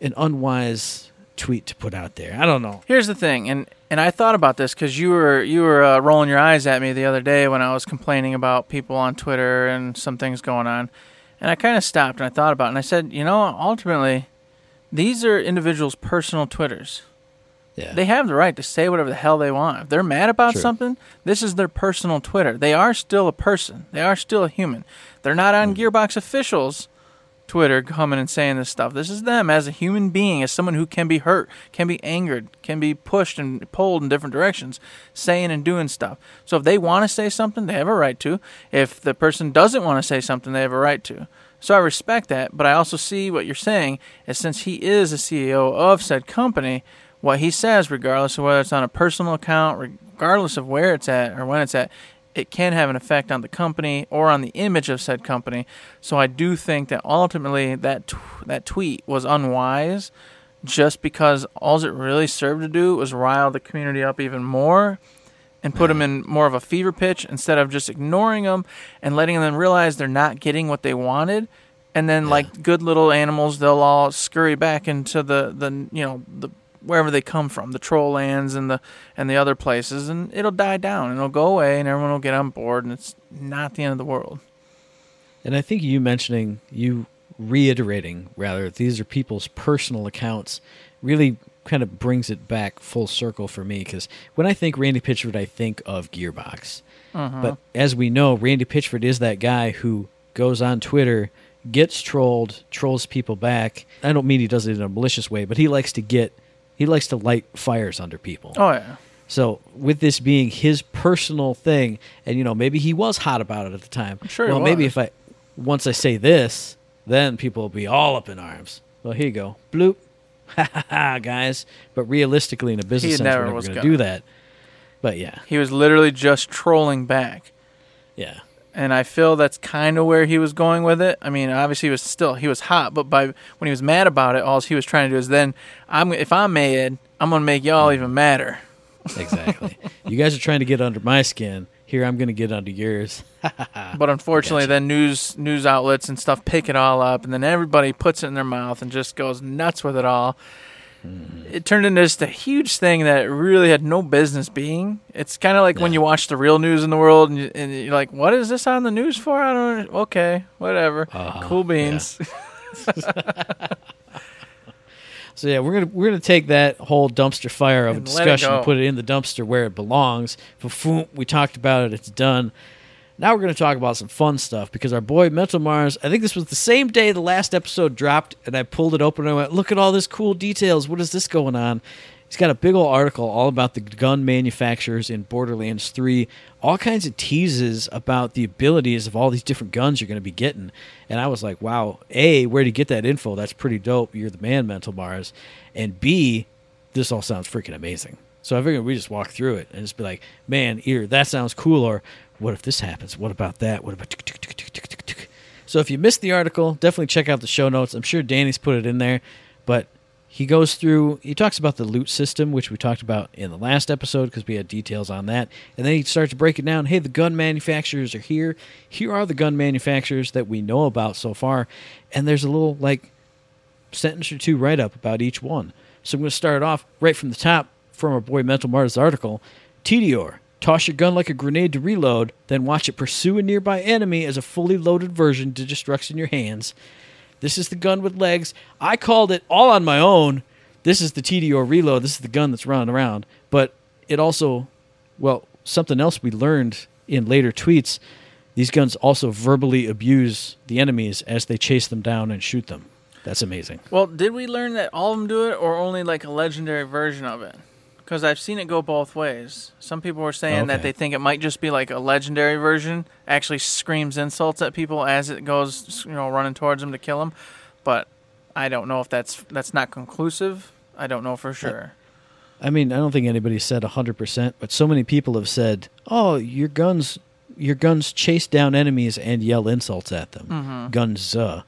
an unwise tweet to put out there. I don't know. Here's the thing, and and I thought about this because you were you were uh, rolling your eyes at me the other day when I was complaining about people on Twitter and some things going on, and I kind of stopped and I thought about it and I said, you know, ultimately, these are individuals' personal Twitters. Yeah, They have the right to say whatever the hell they want. If they're mad about True. something, this is their personal Twitter. They are still a person. They are still a human. They're not on Gearbox officials Twitter coming and saying this stuff. This is them as a human being, as someone who can be hurt, can be angered, can be pushed and pulled in different directions, saying and doing stuff. So if they want to say something, they have a right to. If the person doesn't want to say something, they have a right to. So I respect that, but I also see what you're saying is since he is a CEO of said company, what he says, regardless of whether it's on a personal account, regardless of where it's at or when it's at, it can have an effect on the company or on the image of said company. So I do think that ultimately that t- that tweet was unwise, just because all it really served to do was rile the community up even more, and put them in more of a fever pitch instead of just ignoring them and letting them realize they're not getting what they wanted. And then, like good little animals, they'll all scurry back into the, the you know the wherever they come from, the troll lands and the and the other places, and it'll die down and it'll go away, and everyone will get on board, and it's not the end of the world. And I think you mentioning, you reiterating rather, these are people's personal accounts, really kind of brings it back full circle for me. Because when I think Randy Pitchford, I think of Gearbox. Mm-hmm. But as we know, Randy Pitchford is that guy who goes on Twitter, gets trolled, trolls people back. I don't mean he does it in a malicious way, but he likes to get, he likes to light fires under people. Oh yeah, So with this being his personal thing, and you know maybe he was hot about it at the time. sure he Well, maybe if I once I say this, then people will be all up in arms. Well, here you go, bloop, [LAUGHS] ha ha ha, guys. But realistically, in a business He sense, never we're never was gonna. do that. But yeah, he was literally just trolling back. yeah, and I feel that's kind of where he was going with it. I mean, obviously he was still he was hot, but by when he was mad about it, all he was trying to do is then I'm if I'm mad, I'm gonna make y'all mm-hmm. even madder. exactly. you guys are trying to get under my skin. Here, I'm going to get under yours. [LAUGHS] But unfortunately, Gotcha. then news news outlets and stuff pick it all up, and then everybody puts it in their mouth and just goes nuts with it all. It turned into just a huge thing that really had no business being. It's kind of like when you watch the real news in the world, and, you, and you're like, "What is this on the news for?" I don't. Okay, whatever. Uh-huh, cool beans. [LAUGHS] [LAUGHS] So yeah, we're gonna we're gonna take that whole dumpster fire of a And it discussion, put it in the dumpster where it belongs. Fa-foom, We talked about it; it's done. Now we're gonna talk about some fun stuff because our boy Mental Mars. I think this was the same day the last episode dropped, and I pulled it open and I went, "Look at all this cool details. What is this going on?" He's got a big old article all about the gun manufacturers in Borderlands 3, all kinds of teases about the abilities of all these different guns you're going to be getting. And I was like, wow, A, where'd you get that info? That's pretty dope. You're the man, Mental Mars. And B, this all sounds freaking amazing. So I figured we just walk through it and just be like, man, either that sounds cool or what if this happens? What about that? What about. So if you missed the article, definitely check out the show notes. I'm sure Danny's put it in there. But he goes through he talks about the loot system which we talked about in the last episode because we had details on that and then he starts to break it down hey the gun manufacturers are here here are the gun manufacturers that we know about so far and there's a little like sentence or two write up about each one so i'm going to start off right from the top from our boy mental mars article tediore toss your gun like a grenade to reload then watch it pursue a nearby enemy as a fully loaded version to destruction in your hands this is the gun with legs. I called it all on my own. This is the Tediore reload. This is the gun that's running around. But it also, well, something else we learned in later tweets. These guns also verbally abuse the enemies as they chase them down and shoot them. That's amazing. Well, did we learn that all of them do it, or only like a legendary version of it? Because I've seen it go both ways. Some people were saying that Okay. they think it might just be like a legendary version, actually screams insults at people as it goes, you know, running towards them to kill them. But I don't know if that's that's not conclusive. I don't know for sure. I mean, I don't think anybody said 100%, but so many people have said, "Oh, your guns your guns chase down enemies and yell insults at them." Guns uh.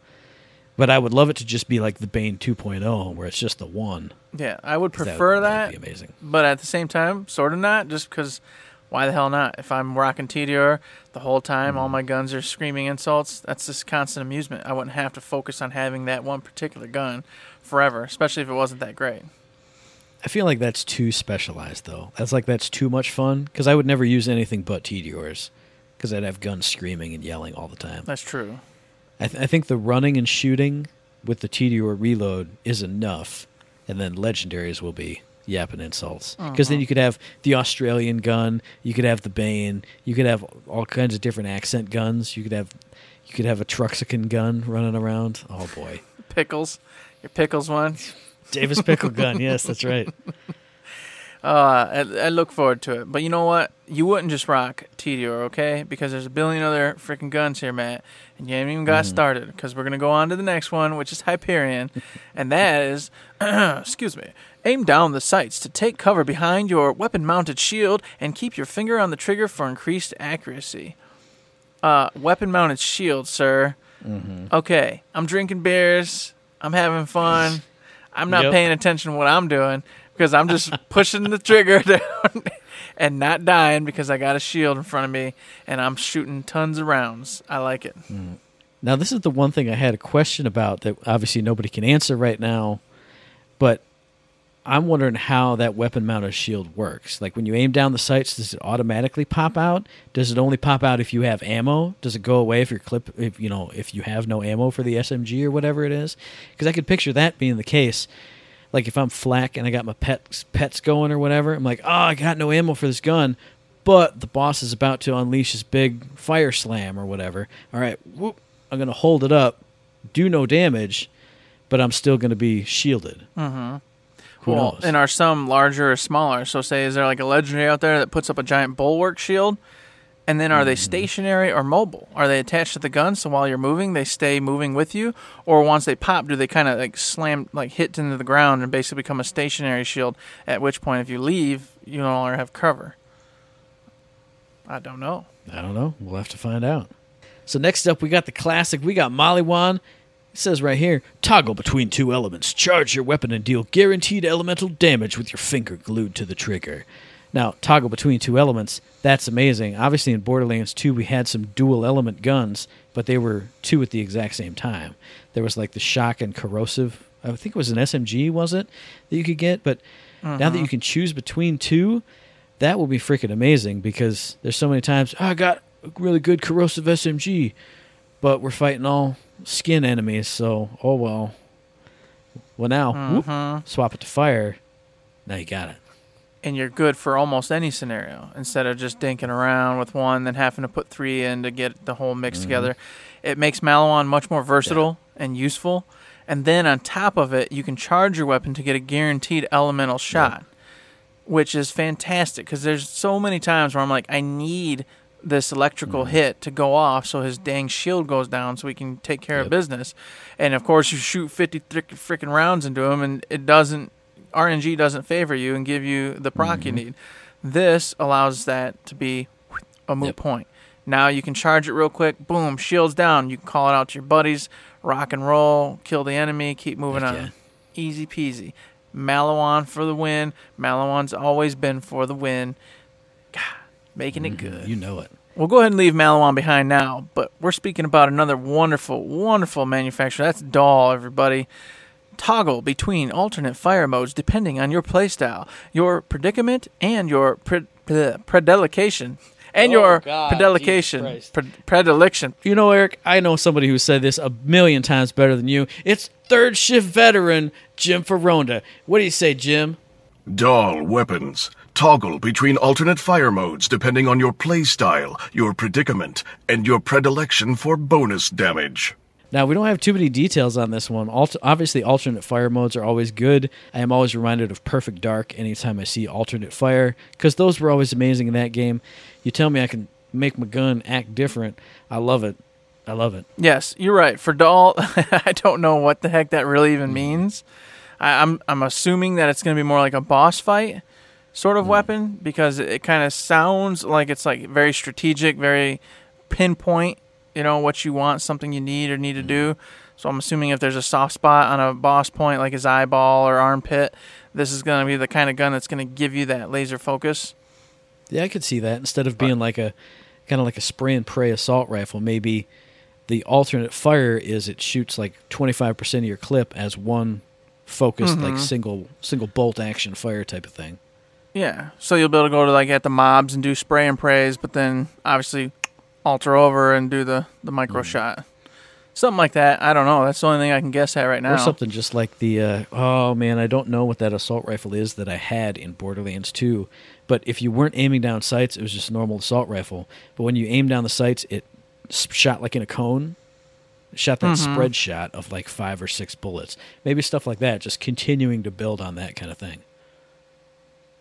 But I would love it to just be like the Bane 2.0 where it's just the one. Yeah, I would prefer would- that. That'd be amazing. but at the same time, sort of not, just because why the hell not? If I'm rocking Tediore the whole time, Mm. all my guns are screaming insults, that's just constant amusement. I wouldn't have to focus on having that one particular gun forever, especially if it wasn't that great. I feel like that's too specialized, though. That's like that's too much fun because I would never use anything but Tediores because I'd have guns screaming and yelling all the time. That's true. I, th- I think the running and shooting with the Tediore reload is enough, and then legendaries will be yapping insults uh-huh. because then you could have the Australian gun, you could have the Bane, you could have all kinds of different accent guns. You could have you could have a Truxican gun running around. Oh boy, [LAUGHS] Pickles, your pickles one. Davis pickle gun. Yes, that's right. [LAUGHS] Uh, I, I look forward to it. But you know what? You wouldn't just rock Tediore, okay? Because there's a billion other freaking guns here, Matt. And you haven't even got started. Because we're going to go on to the next one, which is Hyperion. [LAUGHS] and that is, [CLEARS THROAT] excuse me, aim down the sights to take cover behind your weapon mounted shield and keep your finger on the trigger for increased accuracy. Uh, weapon mounted shield, sir. Mm-hmm. Okay, I'm drinking beers. I'm having fun. [LAUGHS] I'm not Yep. paying attention to what I'm doing because I'm just pushing the trigger [LAUGHS] down and not dying because I got a shield in front of me and I'm shooting tons of rounds. I like it. Mm. Now, this is the one thing I had a question about that obviously nobody can answer right now, but I'm wondering how that weapon mounted shield works. Like when you aim down the sights, does it automatically pop out? Does it only pop out if you have ammo? Does it go away if your clip, if you know, if you have no ammo for the SMG or whatever it is? Because I could picture that being the case. Like if I'm FL4K and I got my pets pets going or whatever, I'm like, oh, I got no ammo for this gun, but the boss is about to unleash his big fire slam or whatever. All right, whoop, I'm gonna hold it up, do no damage, but I'm still gonna be shielded. Mm-hmm. Who well, knows? and are some larger or smaller? So, say, is there like a legendary out there that puts up a giant bulwark shield? And then, are they Mm-hmm. stationary or mobile? Are they attached to the gun so while you're moving, they stay moving with you? Or once they pop, do they kind of like slam, like hit into the ground and basically become a stationary shield? At which point, if you leave, you no longer have cover. I don't know. I don't know. We'll have to find out. So next up, we got the classic. We got Maliwan. It says right here, toggle between two elements. Charge your weapon and deal guaranteed elemental damage with your finger glued to the trigger. Now, toggle between two elements. That's amazing. Obviously, in Borderlands 2, we had some dual element guns, but they were two at the exact same time. There was like the shock and corrosive. I think it was an SMG, was it, that you could get? But now that you mm-hmm. can choose between two, that will be freaking amazing because there's so many times "Oh, I got a really good corrosive SMG, but we're fighting all skin enemies, so oh well. Well now, whoop, mm-hmm. swap it to fire. Now you got it. And you're good for almost any scenario. Instead of just dinking around with one then having to put three in to get the whole mix mm-hmm. together it makes Maliwan much more versatile and useful. And then on top of it you can charge your weapon to get a guaranteed elemental shot which is fantastic because there's so many times where i'm like i need this electrical mm-hmm. hit to go off so his dang shield goes down so we can take care of business. And of course you shoot 50 freaking rounds into him and it doesn't RNG doesn't favor you and give you the proc you mm-hmm. need. This allows that to be a moot Yep. point. Now you can charge it real quick. Boom, shields down. You can call it out to your buddies, rock and roll, kill the enemy, keep moving Heck on. yeah. Easy peasy. Maliwan for the win. Maliwan's always been for the win. God, making it mm-hmm. good. You know it. We'll go ahead and leave Maliwan behind now, but we're speaking about another wonderful, wonderful manufacturer. That's Dahl, everybody. Toggle between alternate fire modes depending on your playstyle, your predicament, and your pre- pre- predilection. And Oh, your God, predilection. Pre- predilection. You know, Eric, I know somebody who said this a million times better than you. It's third shift veteran Jim Ferronda. What do you say, Jim? Dahl weapons. Toggle between alternate fire modes depending on your playstyle, your predicament, and your predilection for bonus damage. Now, we don't have too many details on this one. Alt- obviously, alternate fire modes are always good. I am always reminded of Perfect Dark anytime I see alternate fire, because those were always amazing in that game. You tell me I can make my gun act different. I love it. I love it. Yes, you're right. For Dahl, [LAUGHS] I don't know what the heck that really even means. I, I'm I'm assuming that it's going to be more like a boss fight sort of hmm. weapon because it, it kind of sounds like it's like very strategic, very pinpoint. You know what you want, something you need or need to do. Mm-hmm. So I'm assuming if there's a soft spot on a boss point, like his eyeball or armpit, this is going to be the kind of gun that's going to give you that laser focus. Yeah, I could see that. Instead of being like a kind of like a spray and pray assault rifle, maybe the alternate fire is it shoots like 25% of your clip as one focused like mm-hmm. single single bolt action fire type of thing. Yeah, so you'll be able to go to like at the mobs and do spray and praise, but then obviously alter over and do the the micro Mm. shot, something like that. I don't know. That's the only thing I can guess at right now. Or something just like the uh, oh man, I don't know what that assault rifle is that I had in Borderlands 2. But if you weren't aiming down sights, it was just a normal assault rifle. But when you aim down the sights, it shot like in a cone. It shot that Mm-hmm. spread shot of like five or six bullets. Maybe stuff like that. Just continuing to build on that kind of thing.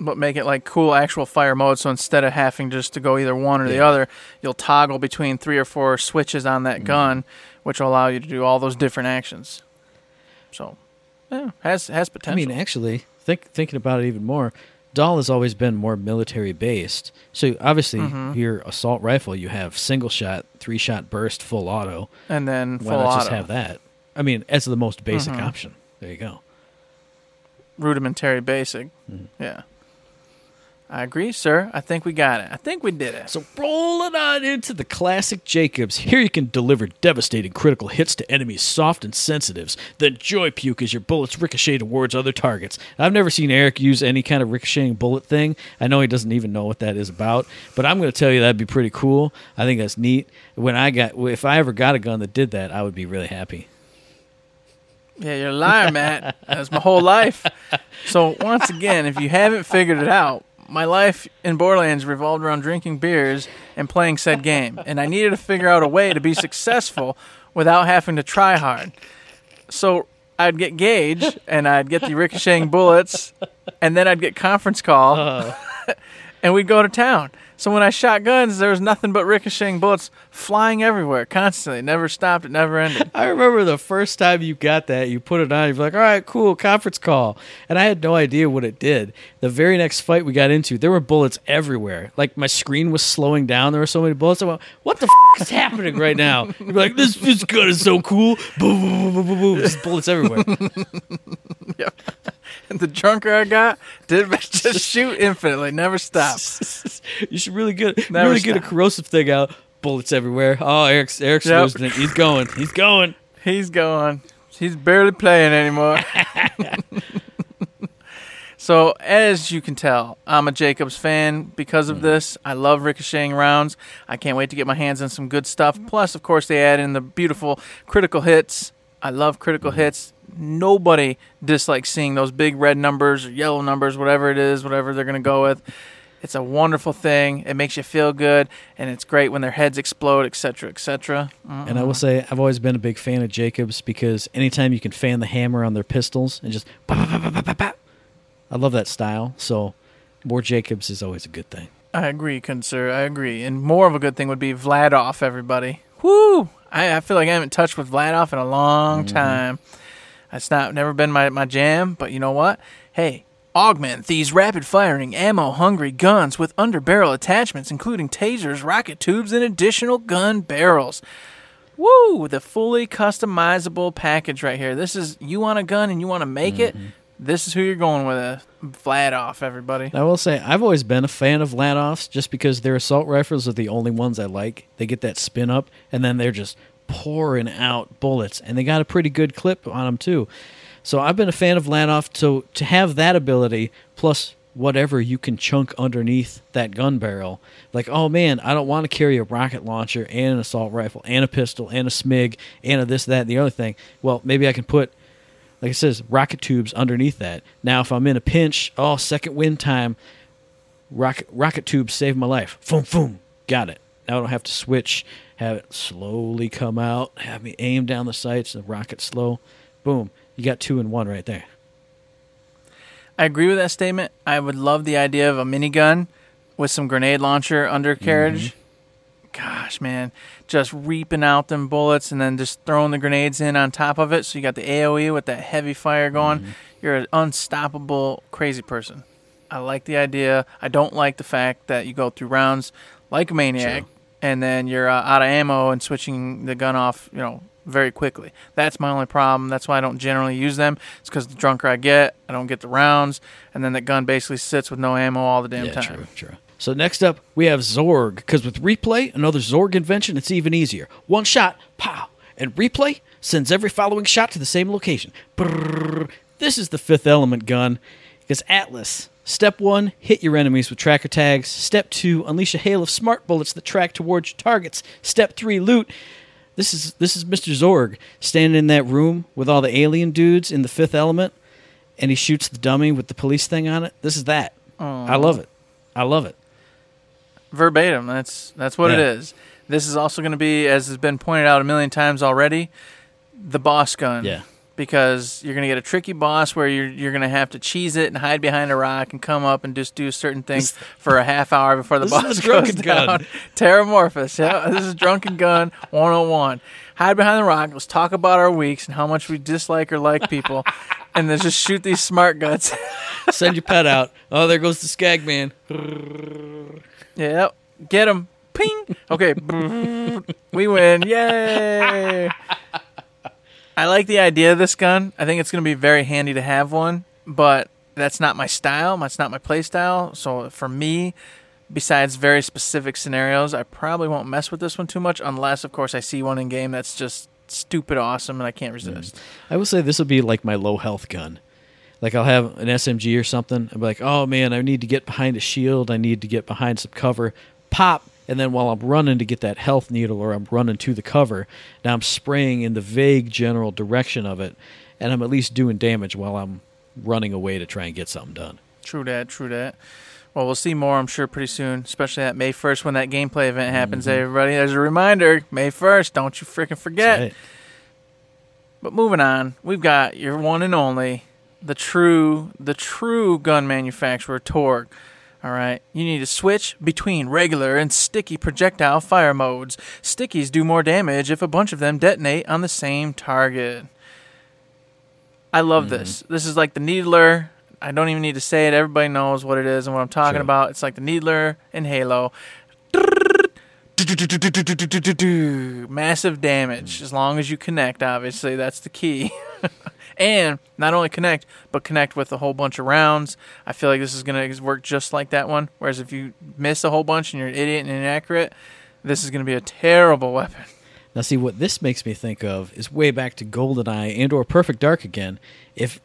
But make it like cool actual fire mode. So instead of having just to go either one or the other, you'll toggle between three or four switches on that gun, which will allow you to do all those different actions. So, yeah, has has potential. I mean, actually, think thinking about it even more, Dahl has always been more military based. So obviously, Mm-hmm. your assault rifle, you have single shot, three shot burst, full auto. and then Why full not just have that? I mean, as the most basic Mhm. option. There you go. rudimentary basic. Mm-hmm. Yeah. I agree, sir. I think we got it. I think we did it. So roll it on into the classic Jacobs. Here you can deliver devastating critical hits to enemies soft and sensitives. Then joy puke as your bullets ricochet towards other targets. I've never seen Eric use any kind of ricocheting bullet thing. I know he doesn't even know what that is about, but I'm going to tell you that'd be pretty cool. I think that's neat. When I got, if I ever got a gun that did that, I would be really happy. Yeah, you're a liar, Matt. That's my whole life. So once again, if you haven't figured it out, my life in Borderlands revolved around drinking beers and playing said game, and I needed to figure out a way to be successful without having to try hard. So I'd get Gaige, and I'd get the ricocheting bullets, and then I'd get conference call, uh-huh. [LAUGHS] and we'd go to town. So when I shot guns, there was nothing but ricocheting bullets flying everywhere, constantly. Never stopped. It never ended. [LAUGHS] I remember the first time you got that, you put it on, you're like, all right, cool, conference call. And I had no idea what it did. The very next fight we got into, there were bullets everywhere. Like my screen was slowing down. There were so many bullets. I went, what the f- is happening right now? [LAUGHS] You're like, this, this gun is so cool. Boom, boom, boom, boom, boom, boom. Just bullets everywhere. [LAUGHS] And [LAUGHS] the drunker I got, did [LAUGHS] just shoot infinitely, never stop. [LAUGHS] you should really get Never really get a corrosive thing out. Bullets everywhere. Oh, Eric's Eric's Yep. losing it. He's going. He's going. He's going. He's barely playing anymore. so, as you can tell, I'm a Jacobs fan because of mm. this. I love ricocheting rounds. I can't wait to get my hands on some good stuff. Plus, of course, they add in the beautiful critical hits. I love critical mm-hmm. hits. Nobody dislikes seeing those big red numbers or yellow numbers, whatever it is, whatever they're going to go with. It's a wonderful thing. It makes you feel good, and it's great when their heads explode, etc., etc. And I will say, I've always been a big fan of Jacobs because anytime you can fan the hammer on their pistols and just, bah, bah, bah, I love that style. So, more Jacobs is always a good thing. I agree, sir. I agree. And more of a good thing would be Vladoff, everybody. Woo! I, I feel like I haven't touched with Vladoff in a long mm-hmm. time. That's not never been my, my jam, but you know what? Hey, augment these rapid firing, ammo hungry guns with underbarrel attachments, including tasers, rocket tubes, and additional gun barrels. Woo! The fully customizable package right here. This is you want a gun and you want to make it. Mm-hmm. This is who you're going with. A Vladoff, everybody. I will say, I've always been a fan of Vladoffs just because their assault rifles are the only ones I like. They get that spin up, and then they're just pouring out bullets, and they got a pretty good clip on them, too. So I've been a fan of Vladoff. So to have that ability, plus whatever you can chunk underneath that gun barrel, like, oh man, I don't want to carry a rocket launcher and an assault rifle and a pistol and a SMIG and a this, that, and the other thing. Well, maybe I can put like it says, rocket tubes underneath that. Now, if I'm in a pinch, oh, second wind time, rocket rocket tubes save my life. Boom, boom, got it. Now I don't have to switch, have it slowly come out, have me aim down the sights, the rocket slow. Boom, you got two in one right there. I agree with that statement. I would love the idea of a minigun with some grenade launcher undercarriage. Mm-hmm. Gosh, man, just reaping out them bullets and then just throwing the grenades in on top of it. So you got the AOE with that heavy fire going. You're an unstoppable crazy person. I like the idea. I don't like the fact that you go through rounds like a maniac and then you're uh, out of ammo and switching the gun off, you know, very quickly. That's my only problem. That's why I don't generally use them. It's because the drunker I get, I don't get the rounds, and then the gun basically sits with no ammo all the damn yeah, time. true, true. So next up, we have Zorg, because with replay, another Zorg invention, it's even easier. One shot, pow, and replay sends every following shot to the same location. Brrr. This is the fifth element gun, because Atlas. Step one, hit your enemies with tracker tags. Step two, unleash a hail of smart bullets that track towards your targets. Step three, loot. This is this is Mr. Zorg standing in that room with all the alien dudes in the fifth element, and he shoots the dummy with the police thing on it. This is that. I love it. I love it. Verbatim. That's that's what it Yeah. is. This is also going to be, as has been pointed out a million times already, the boss gun. Yeah. Because you're going to get a tricky boss where you're you're going to have to cheese it and hide behind a rock and come up and just do certain things [LAUGHS] for a half hour before the This is boss [LAUGHS] goes down. gun. Terramorphous. Yeah, this is drunken gun 101. Hide behind the rock. Let's talk about our weeks and how much we dislike or like people, [LAUGHS] and then just shoot these smart guts. Send your pet out. Oh, there goes the skag man. Yeah, get him. Ping. Okay, we win. Yay! I like the idea of this gun. I think it's going to be very handy to have one, but that's not my style. That's not my play style. So for me, besides very specific scenarios, I probably won't mess with this one too much unless, of course, I see one in game that's just stupid awesome and I can't mm. resist. I will say this will be like my low health gun. Like I'll have an SMG or something. I'll be like, oh man, I need to get behind a shield. I need to get behind some cover. Pop, and then while I'm running to get that health needle or I'm running to the cover, now I'm spraying in the vague general direction of it, and I'm at least doing damage while I'm running away to try and get something done. True that, true that. Well, we'll see more, I'm sure, pretty soon, especially at May 1st when that gameplay event happens. Mm-hmm. Everybody, as a reminder, May 1st, don't you freaking forget. Right. But moving on, we've got your one and only, the true, the true gun manufacturer, Torgue. All right, you need to switch between regular and sticky projectile fire modes. Stickies do more damage if a bunch of them detonate on the same target. I love mm-hmm. this. This is like the Needler. I don't even need to say it. Everybody knows what it is and what I'm talking Sure. about. It's like the Needler in Halo. Massive damage as long as you connect, obviously. That's the key. [LAUGHS] and not only connect, but connect with a whole bunch of rounds. I feel like this is going to work just like that one. Whereas if you miss a whole bunch and you're an idiot and inaccurate, this is going to be a terrible weapon. Now, see what this makes me think of is way back to GoldenEye and or Perfect Dark again. If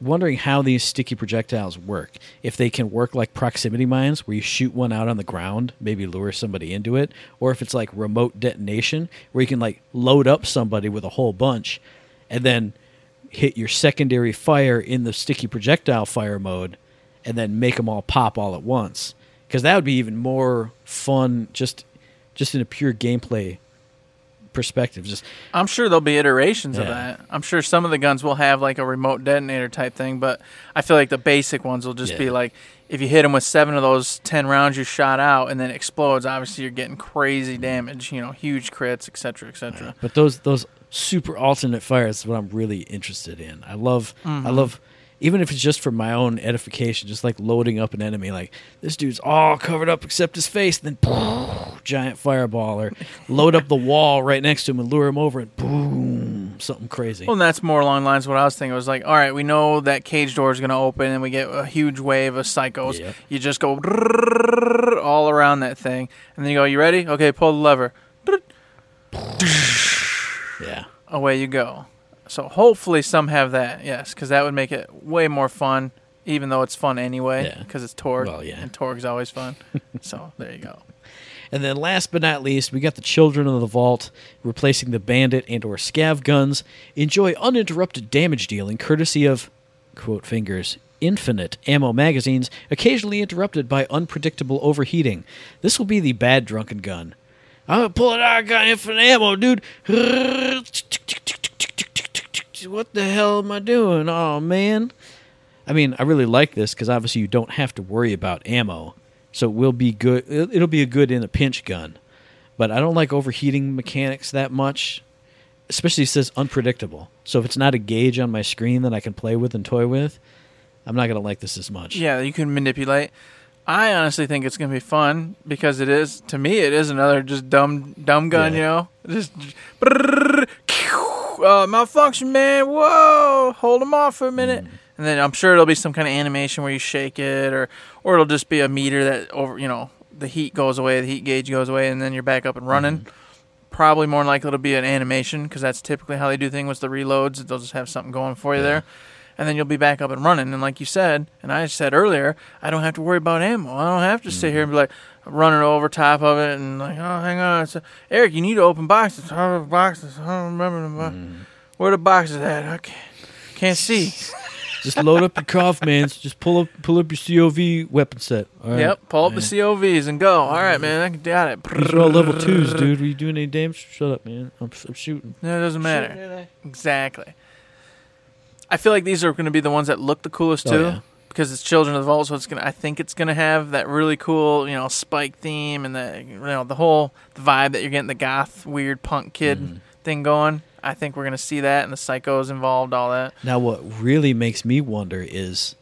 wondering how these sticky projectiles work, if they can work like proximity mines, where you shoot one out on the ground, maybe lure somebody into it, or if it's like remote detonation, where you can like load up somebody with a whole bunch, and then hit your secondary fire in the sticky projectile fire mode, and then make them all pop all at once. Because that would be even more fun, just just in a pure gameplay perspective. Just I'm sure there'll be iterations of that. I'm sure some of the guns will have like a remote detonator type thing, but I feel like the basic ones will just be like if you hit them with seven of those ten rounds you shot out and then explodes, obviously you're getting crazy damage. You know, huge crits, etc., etc. But those those super alternate fire is what I'm really interested in. I love Mm-hmm. I love even if it's just for my own edification, just like loading up an enemy, like this dude's all covered up except his face, then boom, [LAUGHS] giant fireball, or [LAUGHS] load up the wall right next to him and lure him over and boom, something crazy. Well, and that's more along the lines of what I was thinking. It was like, all right, we know that cage door is going to open, and we get a huge wave of psychos. Yep. You just go [LAUGHS] all around that thing, and then you go, "You ready? Okay, pull the lever." Yeah, away you go. So hopefully some have that, yes, because that would make it way more fun, even though it's fun anyway, Yeah. because it's Torgue, Well, yeah. and Torgue's always fun. [LAUGHS] so there you go. And then last but not least, we got the Children of the Vault replacing the Bandit and or Scav guns. Enjoy uninterrupted damage dealing courtesy of quote fingers infinite ammo magazines, occasionally interrupted by unpredictable overheating. This will be the bad drunken gun. I'm gonna pull it out, I got infinite ammo, dude. What the hell am I doing? Oh man. I mean, I really like this because obviously you don't have to worry about ammo, so it will be good. It'll be a good in a pinch gun, but I don't like overheating mechanics that much. Especially says unpredictable. So if it's not a gauge on my screen that I can play with and toy with, I'm not gonna like this as much. Yeah, you can manipulate. I honestly think it's gonna be fun because it is to me it is another just dumb dumb gun, Yeah. you know, just uh, malfunction, man. Whoa, hold them off for a minute, and then I'm sure it'll be some kind of animation where you shake it, or or it'll just be a meter that over, you know, the heat goes away, the heat gauge goes away, and then you're back up and running. Probably more likely it'll be an animation because that's typically how they do things with the reloads. They'll just have something going for you there and then you'll be back up and running. And like you said, and I said earlier, I don't have to worry about ammo. I don't have to sit here and be like running over top of it and like, oh, hang on, Eric, you need to open boxes. The boxes? I don't remember the bo- where the boxes at. I can't, can't see. [LAUGHS] Just load up your Kaufmans. Just pull up pull up your COV weapon set. All right. Yep, pull up Yeah. the COVs and go. All right, man, I can got it. These are all level twos, dude. Are you doing any damage? Shut up, man. I'm, I'm shooting. No, it doesn't matter. Exactly. I feel like these are going to be the ones that look the coolest Oh, too, yeah. because it's Children of the Vault. So it's gonna. I think it's gonna have that really cool, you know, spike theme and the you know the whole the vibe that you're getting the goth weird punk kid Mm-hmm. thing going. I think we're gonna see that and the psychos involved, all that. Now, what really makes me wonder is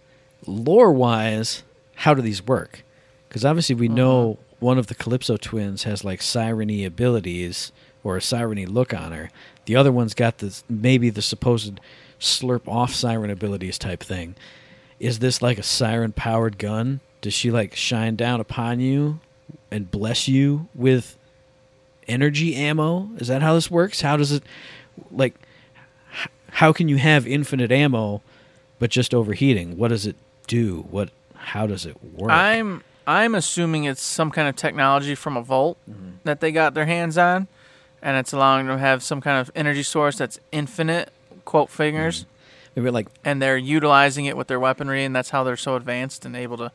lore wise, how do these work? Because obviously, we know one of the Calypso twins has like sireny abilities or a sireny look on her. The other one's got this maybe the supposed slurp off siren abilities type thing. is this like a siren powered gun? Does she like shine down upon you and bless you with energy ammo? Is that how this works? How does it like how can you have infinite ammo but just overheating? What does it do? What how does it work? I'm I'm assuming it's some kind of technology from a vault mm-hmm. that they got their hands on, and it's allowing them to have some kind of energy source that's infinite. Quote fingers, maybe like and they're utilizing it with their weaponry, and that's how they're so advanced and able to,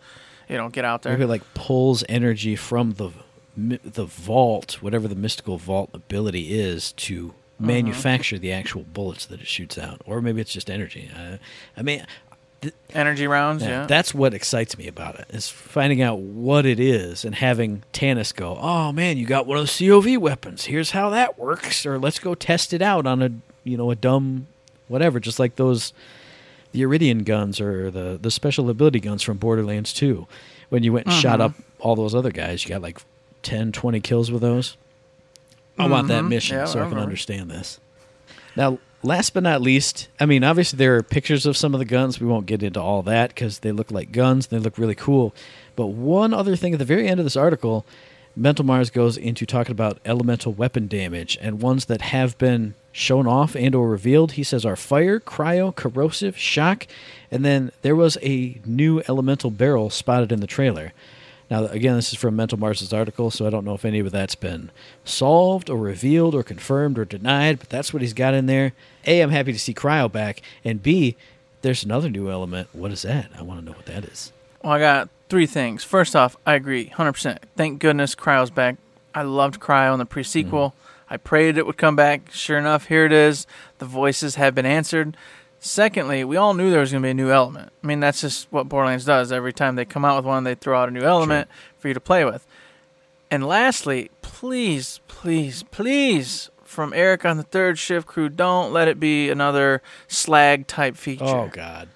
you know, get out there. maybe like pulls energy from the the vault, whatever the mystical vault ability is, to Mm-hmm. manufacture the actual bullets that it shoots out, or maybe it's just energy. Uh, I mean, Energy rounds, Yeah, yeah. That's what excites me about it is finding out what it is and having Tannis go, "Oh man, you got one of the COV weapons. Here's how that works." Or let's go test it out on a you know a dumb whatever, just like those the Eridian guns or the the special ability guns from Borderlands 2. When you went and shot Mm-hmm. up all those other guys, you got like 10, 20 kills with those. I want that Mhm. mission Yeah, so I I can understand this. Now, last but not least, I mean, obviously there are pictures of some of the guns. We won't get into all that because they look like guns. They look really cool. But one other thing at the very end of this article, Mental Mars goes into talking about elemental weapon damage and ones that have been shown off and or revealed. He says are fire, cryo, corrosive, shock, and then there was a new elemental barrel spotted in the trailer. Now, again, this is from Mental Mars's article, so I don't know if any of that's been solved or revealed or confirmed or denied, but that's what he's got in there. A, I'm happy to see Cryo back, and B, there's another new element. What is that? I want to know what that is. Well, I got three things. First off, I agree, hundred percent. Thank goodness Cryo's back. I loved Cryo in the pre-sequel. Mm-hmm. I prayed it would come back. Sure enough, here it is. The voices have been answered. Secondly, we all knew there was going to be a new element. I mean, that's just what Borderlands does. Every time they come out with one, they throw out a new element for you to play with. And lastly, please, please, please, from Eric on the third shift crew, don't let it be another slag type feature. Oh, God.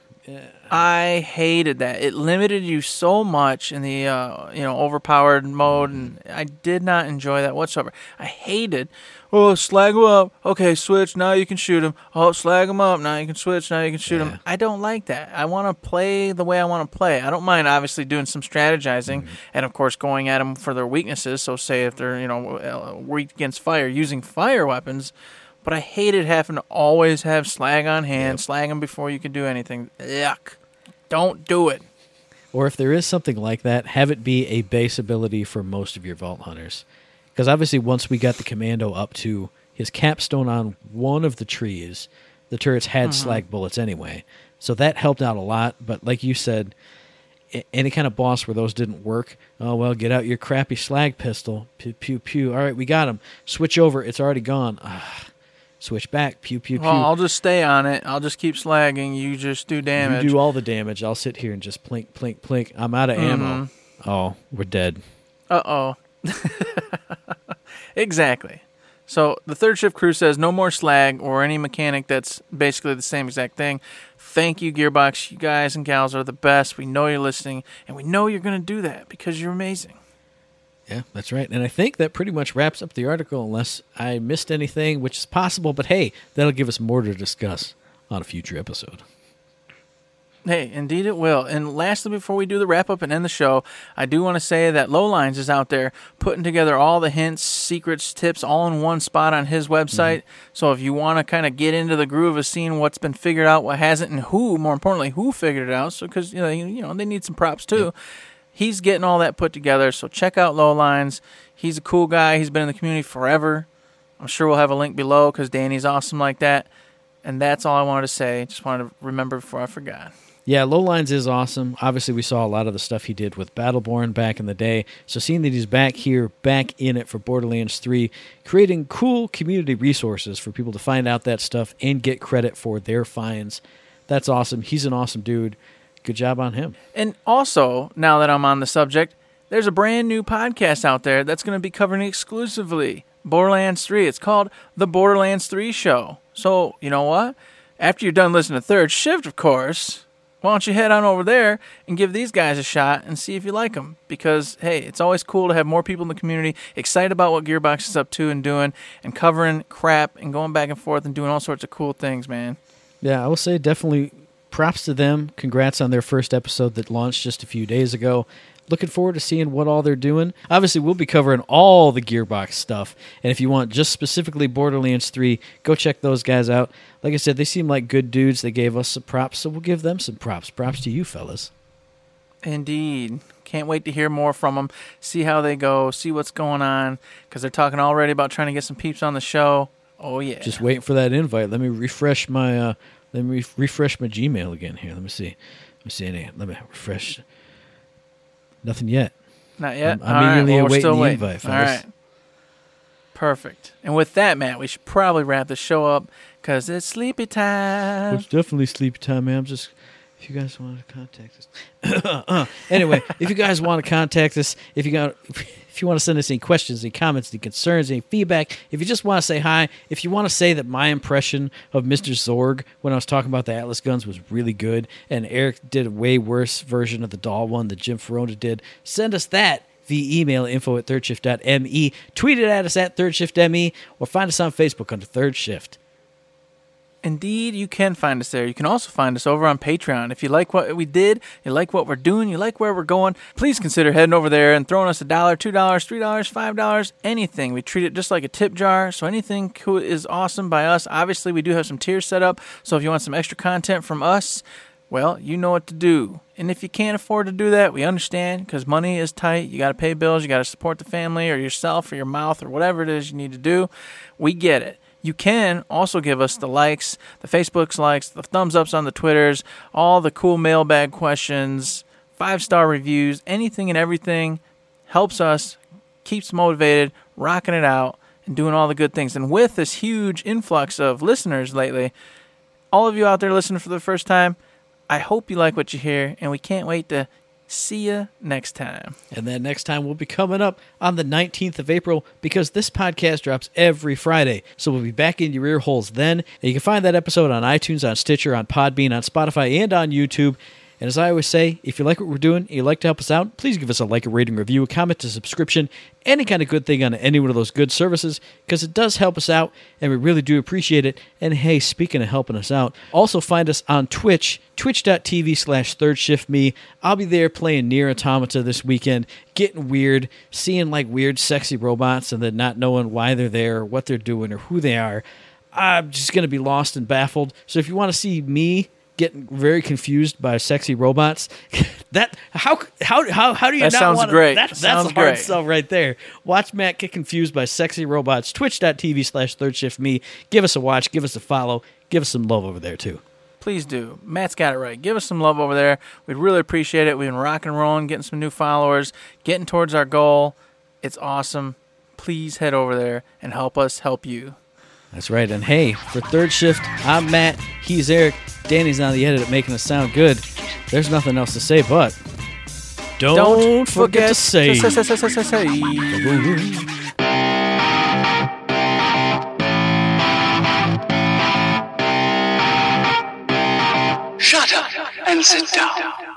I hated that. It limited you so much in the uh, you know overpowered mode, and I did not enjoy that whatsoever. I hated. Oh, slag him up. Okay, switch. Now you can shoot him. Oh, slag him up. Now you can switch. Now you can shoot Yeah. him. I don't like that. I want to play the way I want to play. I don't mind obviously doing some strategizing, and of course going at them for their weaknesses. So say if they're you know uh, weak against fire, using fire weapons. But I hated having to always have slag on hand, slag them before you can do anything. Yuck. Don't do it. Or if there is something like that, have it be a base ability for most of your Vault Hunters. Because obviously, once we got the commando up to his capstone on one of the trees, the turrets had slag bullets anyway. So that helped out a lot. But like you said, any kind of boss where those didn't work, oh, well, get out your crappy slag pistol. Pew, pew, pew. All right, we got him. Switch over. It's already gone. Ah, switch back. Pew, pew, pew. Well, I'll just stay on it. I'll just keep slagging. You just do damage. You do all the damage. I'll sit here and just plink, plink, plink. I'm out of ammo. Oh, we're dead. Uh oh. [LAUGHS] exactly. So the third shift crew says no more slag or any mechanic that's basically the same exact thing. Thank you, Gearbox. You guys and gals are the best. We know you're listening, and we know you're going to do that because you're amazing. Yeah, that's right. And I think that pretty much wraps up the article, unless I missed anything, which is possible. But hey, that'll give us more to discuss on a future episode. Hey, indeed it will. And lastly, before we do the wrap up and end the show, I do want to say that Lowlines is out there putting together all the hints, secrets, tips all in one spot on his website. Mm-hmm. So if you want to kind of get into the groove of seeing what's been figured out, what hasn't, and who, more importantly, who figured it out, so because you know, you, you know they need some props too. He's getting all that put together. So check out Lowlines. He's a cool guy. He's been in the community forever. I'm sure we'll have a link below because Danny's awesome like that. And that's all I wanted to say. Just wanted to remember before I forgot. Yeah, Lowlines is awesome. Obviously, we saw a lot of the stuff he did with Battleborn back in the day. So seeing that he's back here, back in it for Borderlands 3, creating cool community resources for people to find out that stuff and get credit for their finds, that's awesome. He's an awesome dude. Good job on him. And also, now that I'm on the subject, there's a brand new podcast out there that's going to be covering exclusively Borderlands 3. It's called The Borderlands 3 Show. So, you know what? After you're done listening to Third Shift, of course, why don't you head on over there and give these guys a shot and see if you like them? Because, hey, it's always cool to have more people in the community excited about what Gearbox is up to and doing and covering crap and going back and forth and doing all sorts of cool things, man. Yeah, I will say definitely props to them. Congrats on their first episode that launched just a few days ago. Looking forward to seeing what all they're doing. Obviously, we'll be covering all the Gearbox stuff. And if you want just specifically Borderlands 3, go check those guys out. Like I said, they seem like good dudes. They gave us some props, so we'll give them some props. Props to you, fellas. Indeed. Can't wait to hear more from them, see how they go, see what's going on, because they're talking already about trying to get some peeps on the show. Oh, yeah. Just waiting for that invite. Let me refresh my uh, let me re- refresh my Gmail again here. Let me see. Let me see any. Let me refresh. Nothing yet. Not yet? I'm- I'm All right, eagerly well, awaiting still the waiting. invite, All right. Perfect. And with that, Matt, we should probably wrap the show up because it's sleepy time. It's definitely sleepy time, man. I'm just. If you guys want to contact us, [COUGHS] [COUGHS] anyway, if you guys want to contact us, if you got, if you want to send us any questions, any comments, any concerns, any feedback, if you just want to say hi, if you want to say that my impression of Mr. Zorg when I was talking about the Atlas guns was really good, and Eric did a way worse version of the Dahl one that Jim Foronda did, send us that via email info at thirdshift.me, tweet it at us at thirdshiftme, or find us on Facebook under Third Shift. Indeed, you can find us there. You can also find us over on Patreon. If you like what we did, you like what we're doing, you like where we're going, please consider heading over there and throwing us a dollar, two dollars, three dollars, five dollars, anything. We treat it just like a tip jar, so anything is awesome by us. Obviously, we do have some tiers set up, so if you want some extra content from us, well, you know what to do. And if you can't afford to do that, we understand because money is tight. You got to pay bills, you got to support the family or yourself or your mouth or whatever it is you need to do. We get it. You can also give us the likes, the Facebook's likes, the thumbs ups on the Twitters, all the cool mailbag questions, five star reviews, anything and everything helps us, keeps motivated, rocking it out, and doing all the good things. And with this huge influx of listeners lately, all of you out there listening for the first time, I hope you like what you hear, and we can't wait to see you next time. And then next time we'll be coming up on the 19th of April because this podcast drops every Friday. So we'll be back in your ear holes then. And you can find that episode on iTunes, on Stitcher, on Podbean, on Spotify, and on YouTube. And as I always say, if you like what we're doing and you'd like to help us out, please give us a like, a rating, review, a comment, a subscription, any kind of good thing on any one of those good services because it does help us out and we really do appreciate it. And hey, speaking of helping us out, also find us on Twitch, twitch.tv slash third shift me. I'll be there playing Nier Automata this weekend, getting weird, seeing like weird, sexy robots and then not knowing why they're there, or what they're doing, or who they are. I'm just going to be lost and baffled. So if you want to see me getting very confused by sexy robots, [LAUGHS] that how how how how do you That not sounds wanna- great. That, that's Sounds hard great. stuff right there. Watch Matt get confused by sexy robots. Twitch.tv slash third shift me. Give us a watch. Give us a follow. Give us some love over there too. Please do. Matt's got it right. Give us some love over there. We'd really appreciate it. We've been rocking and rolling, getting some new followers, getting towards our goal. It's awesome. Please head over there and help us help you. That's right. And hey, for third shift, I'm Matt. He's Eric. Danny's on the edit at making us sound good. There's nothing else to say but don't, forget, to say. say, say, say, say, say, say. Shut up and sit down.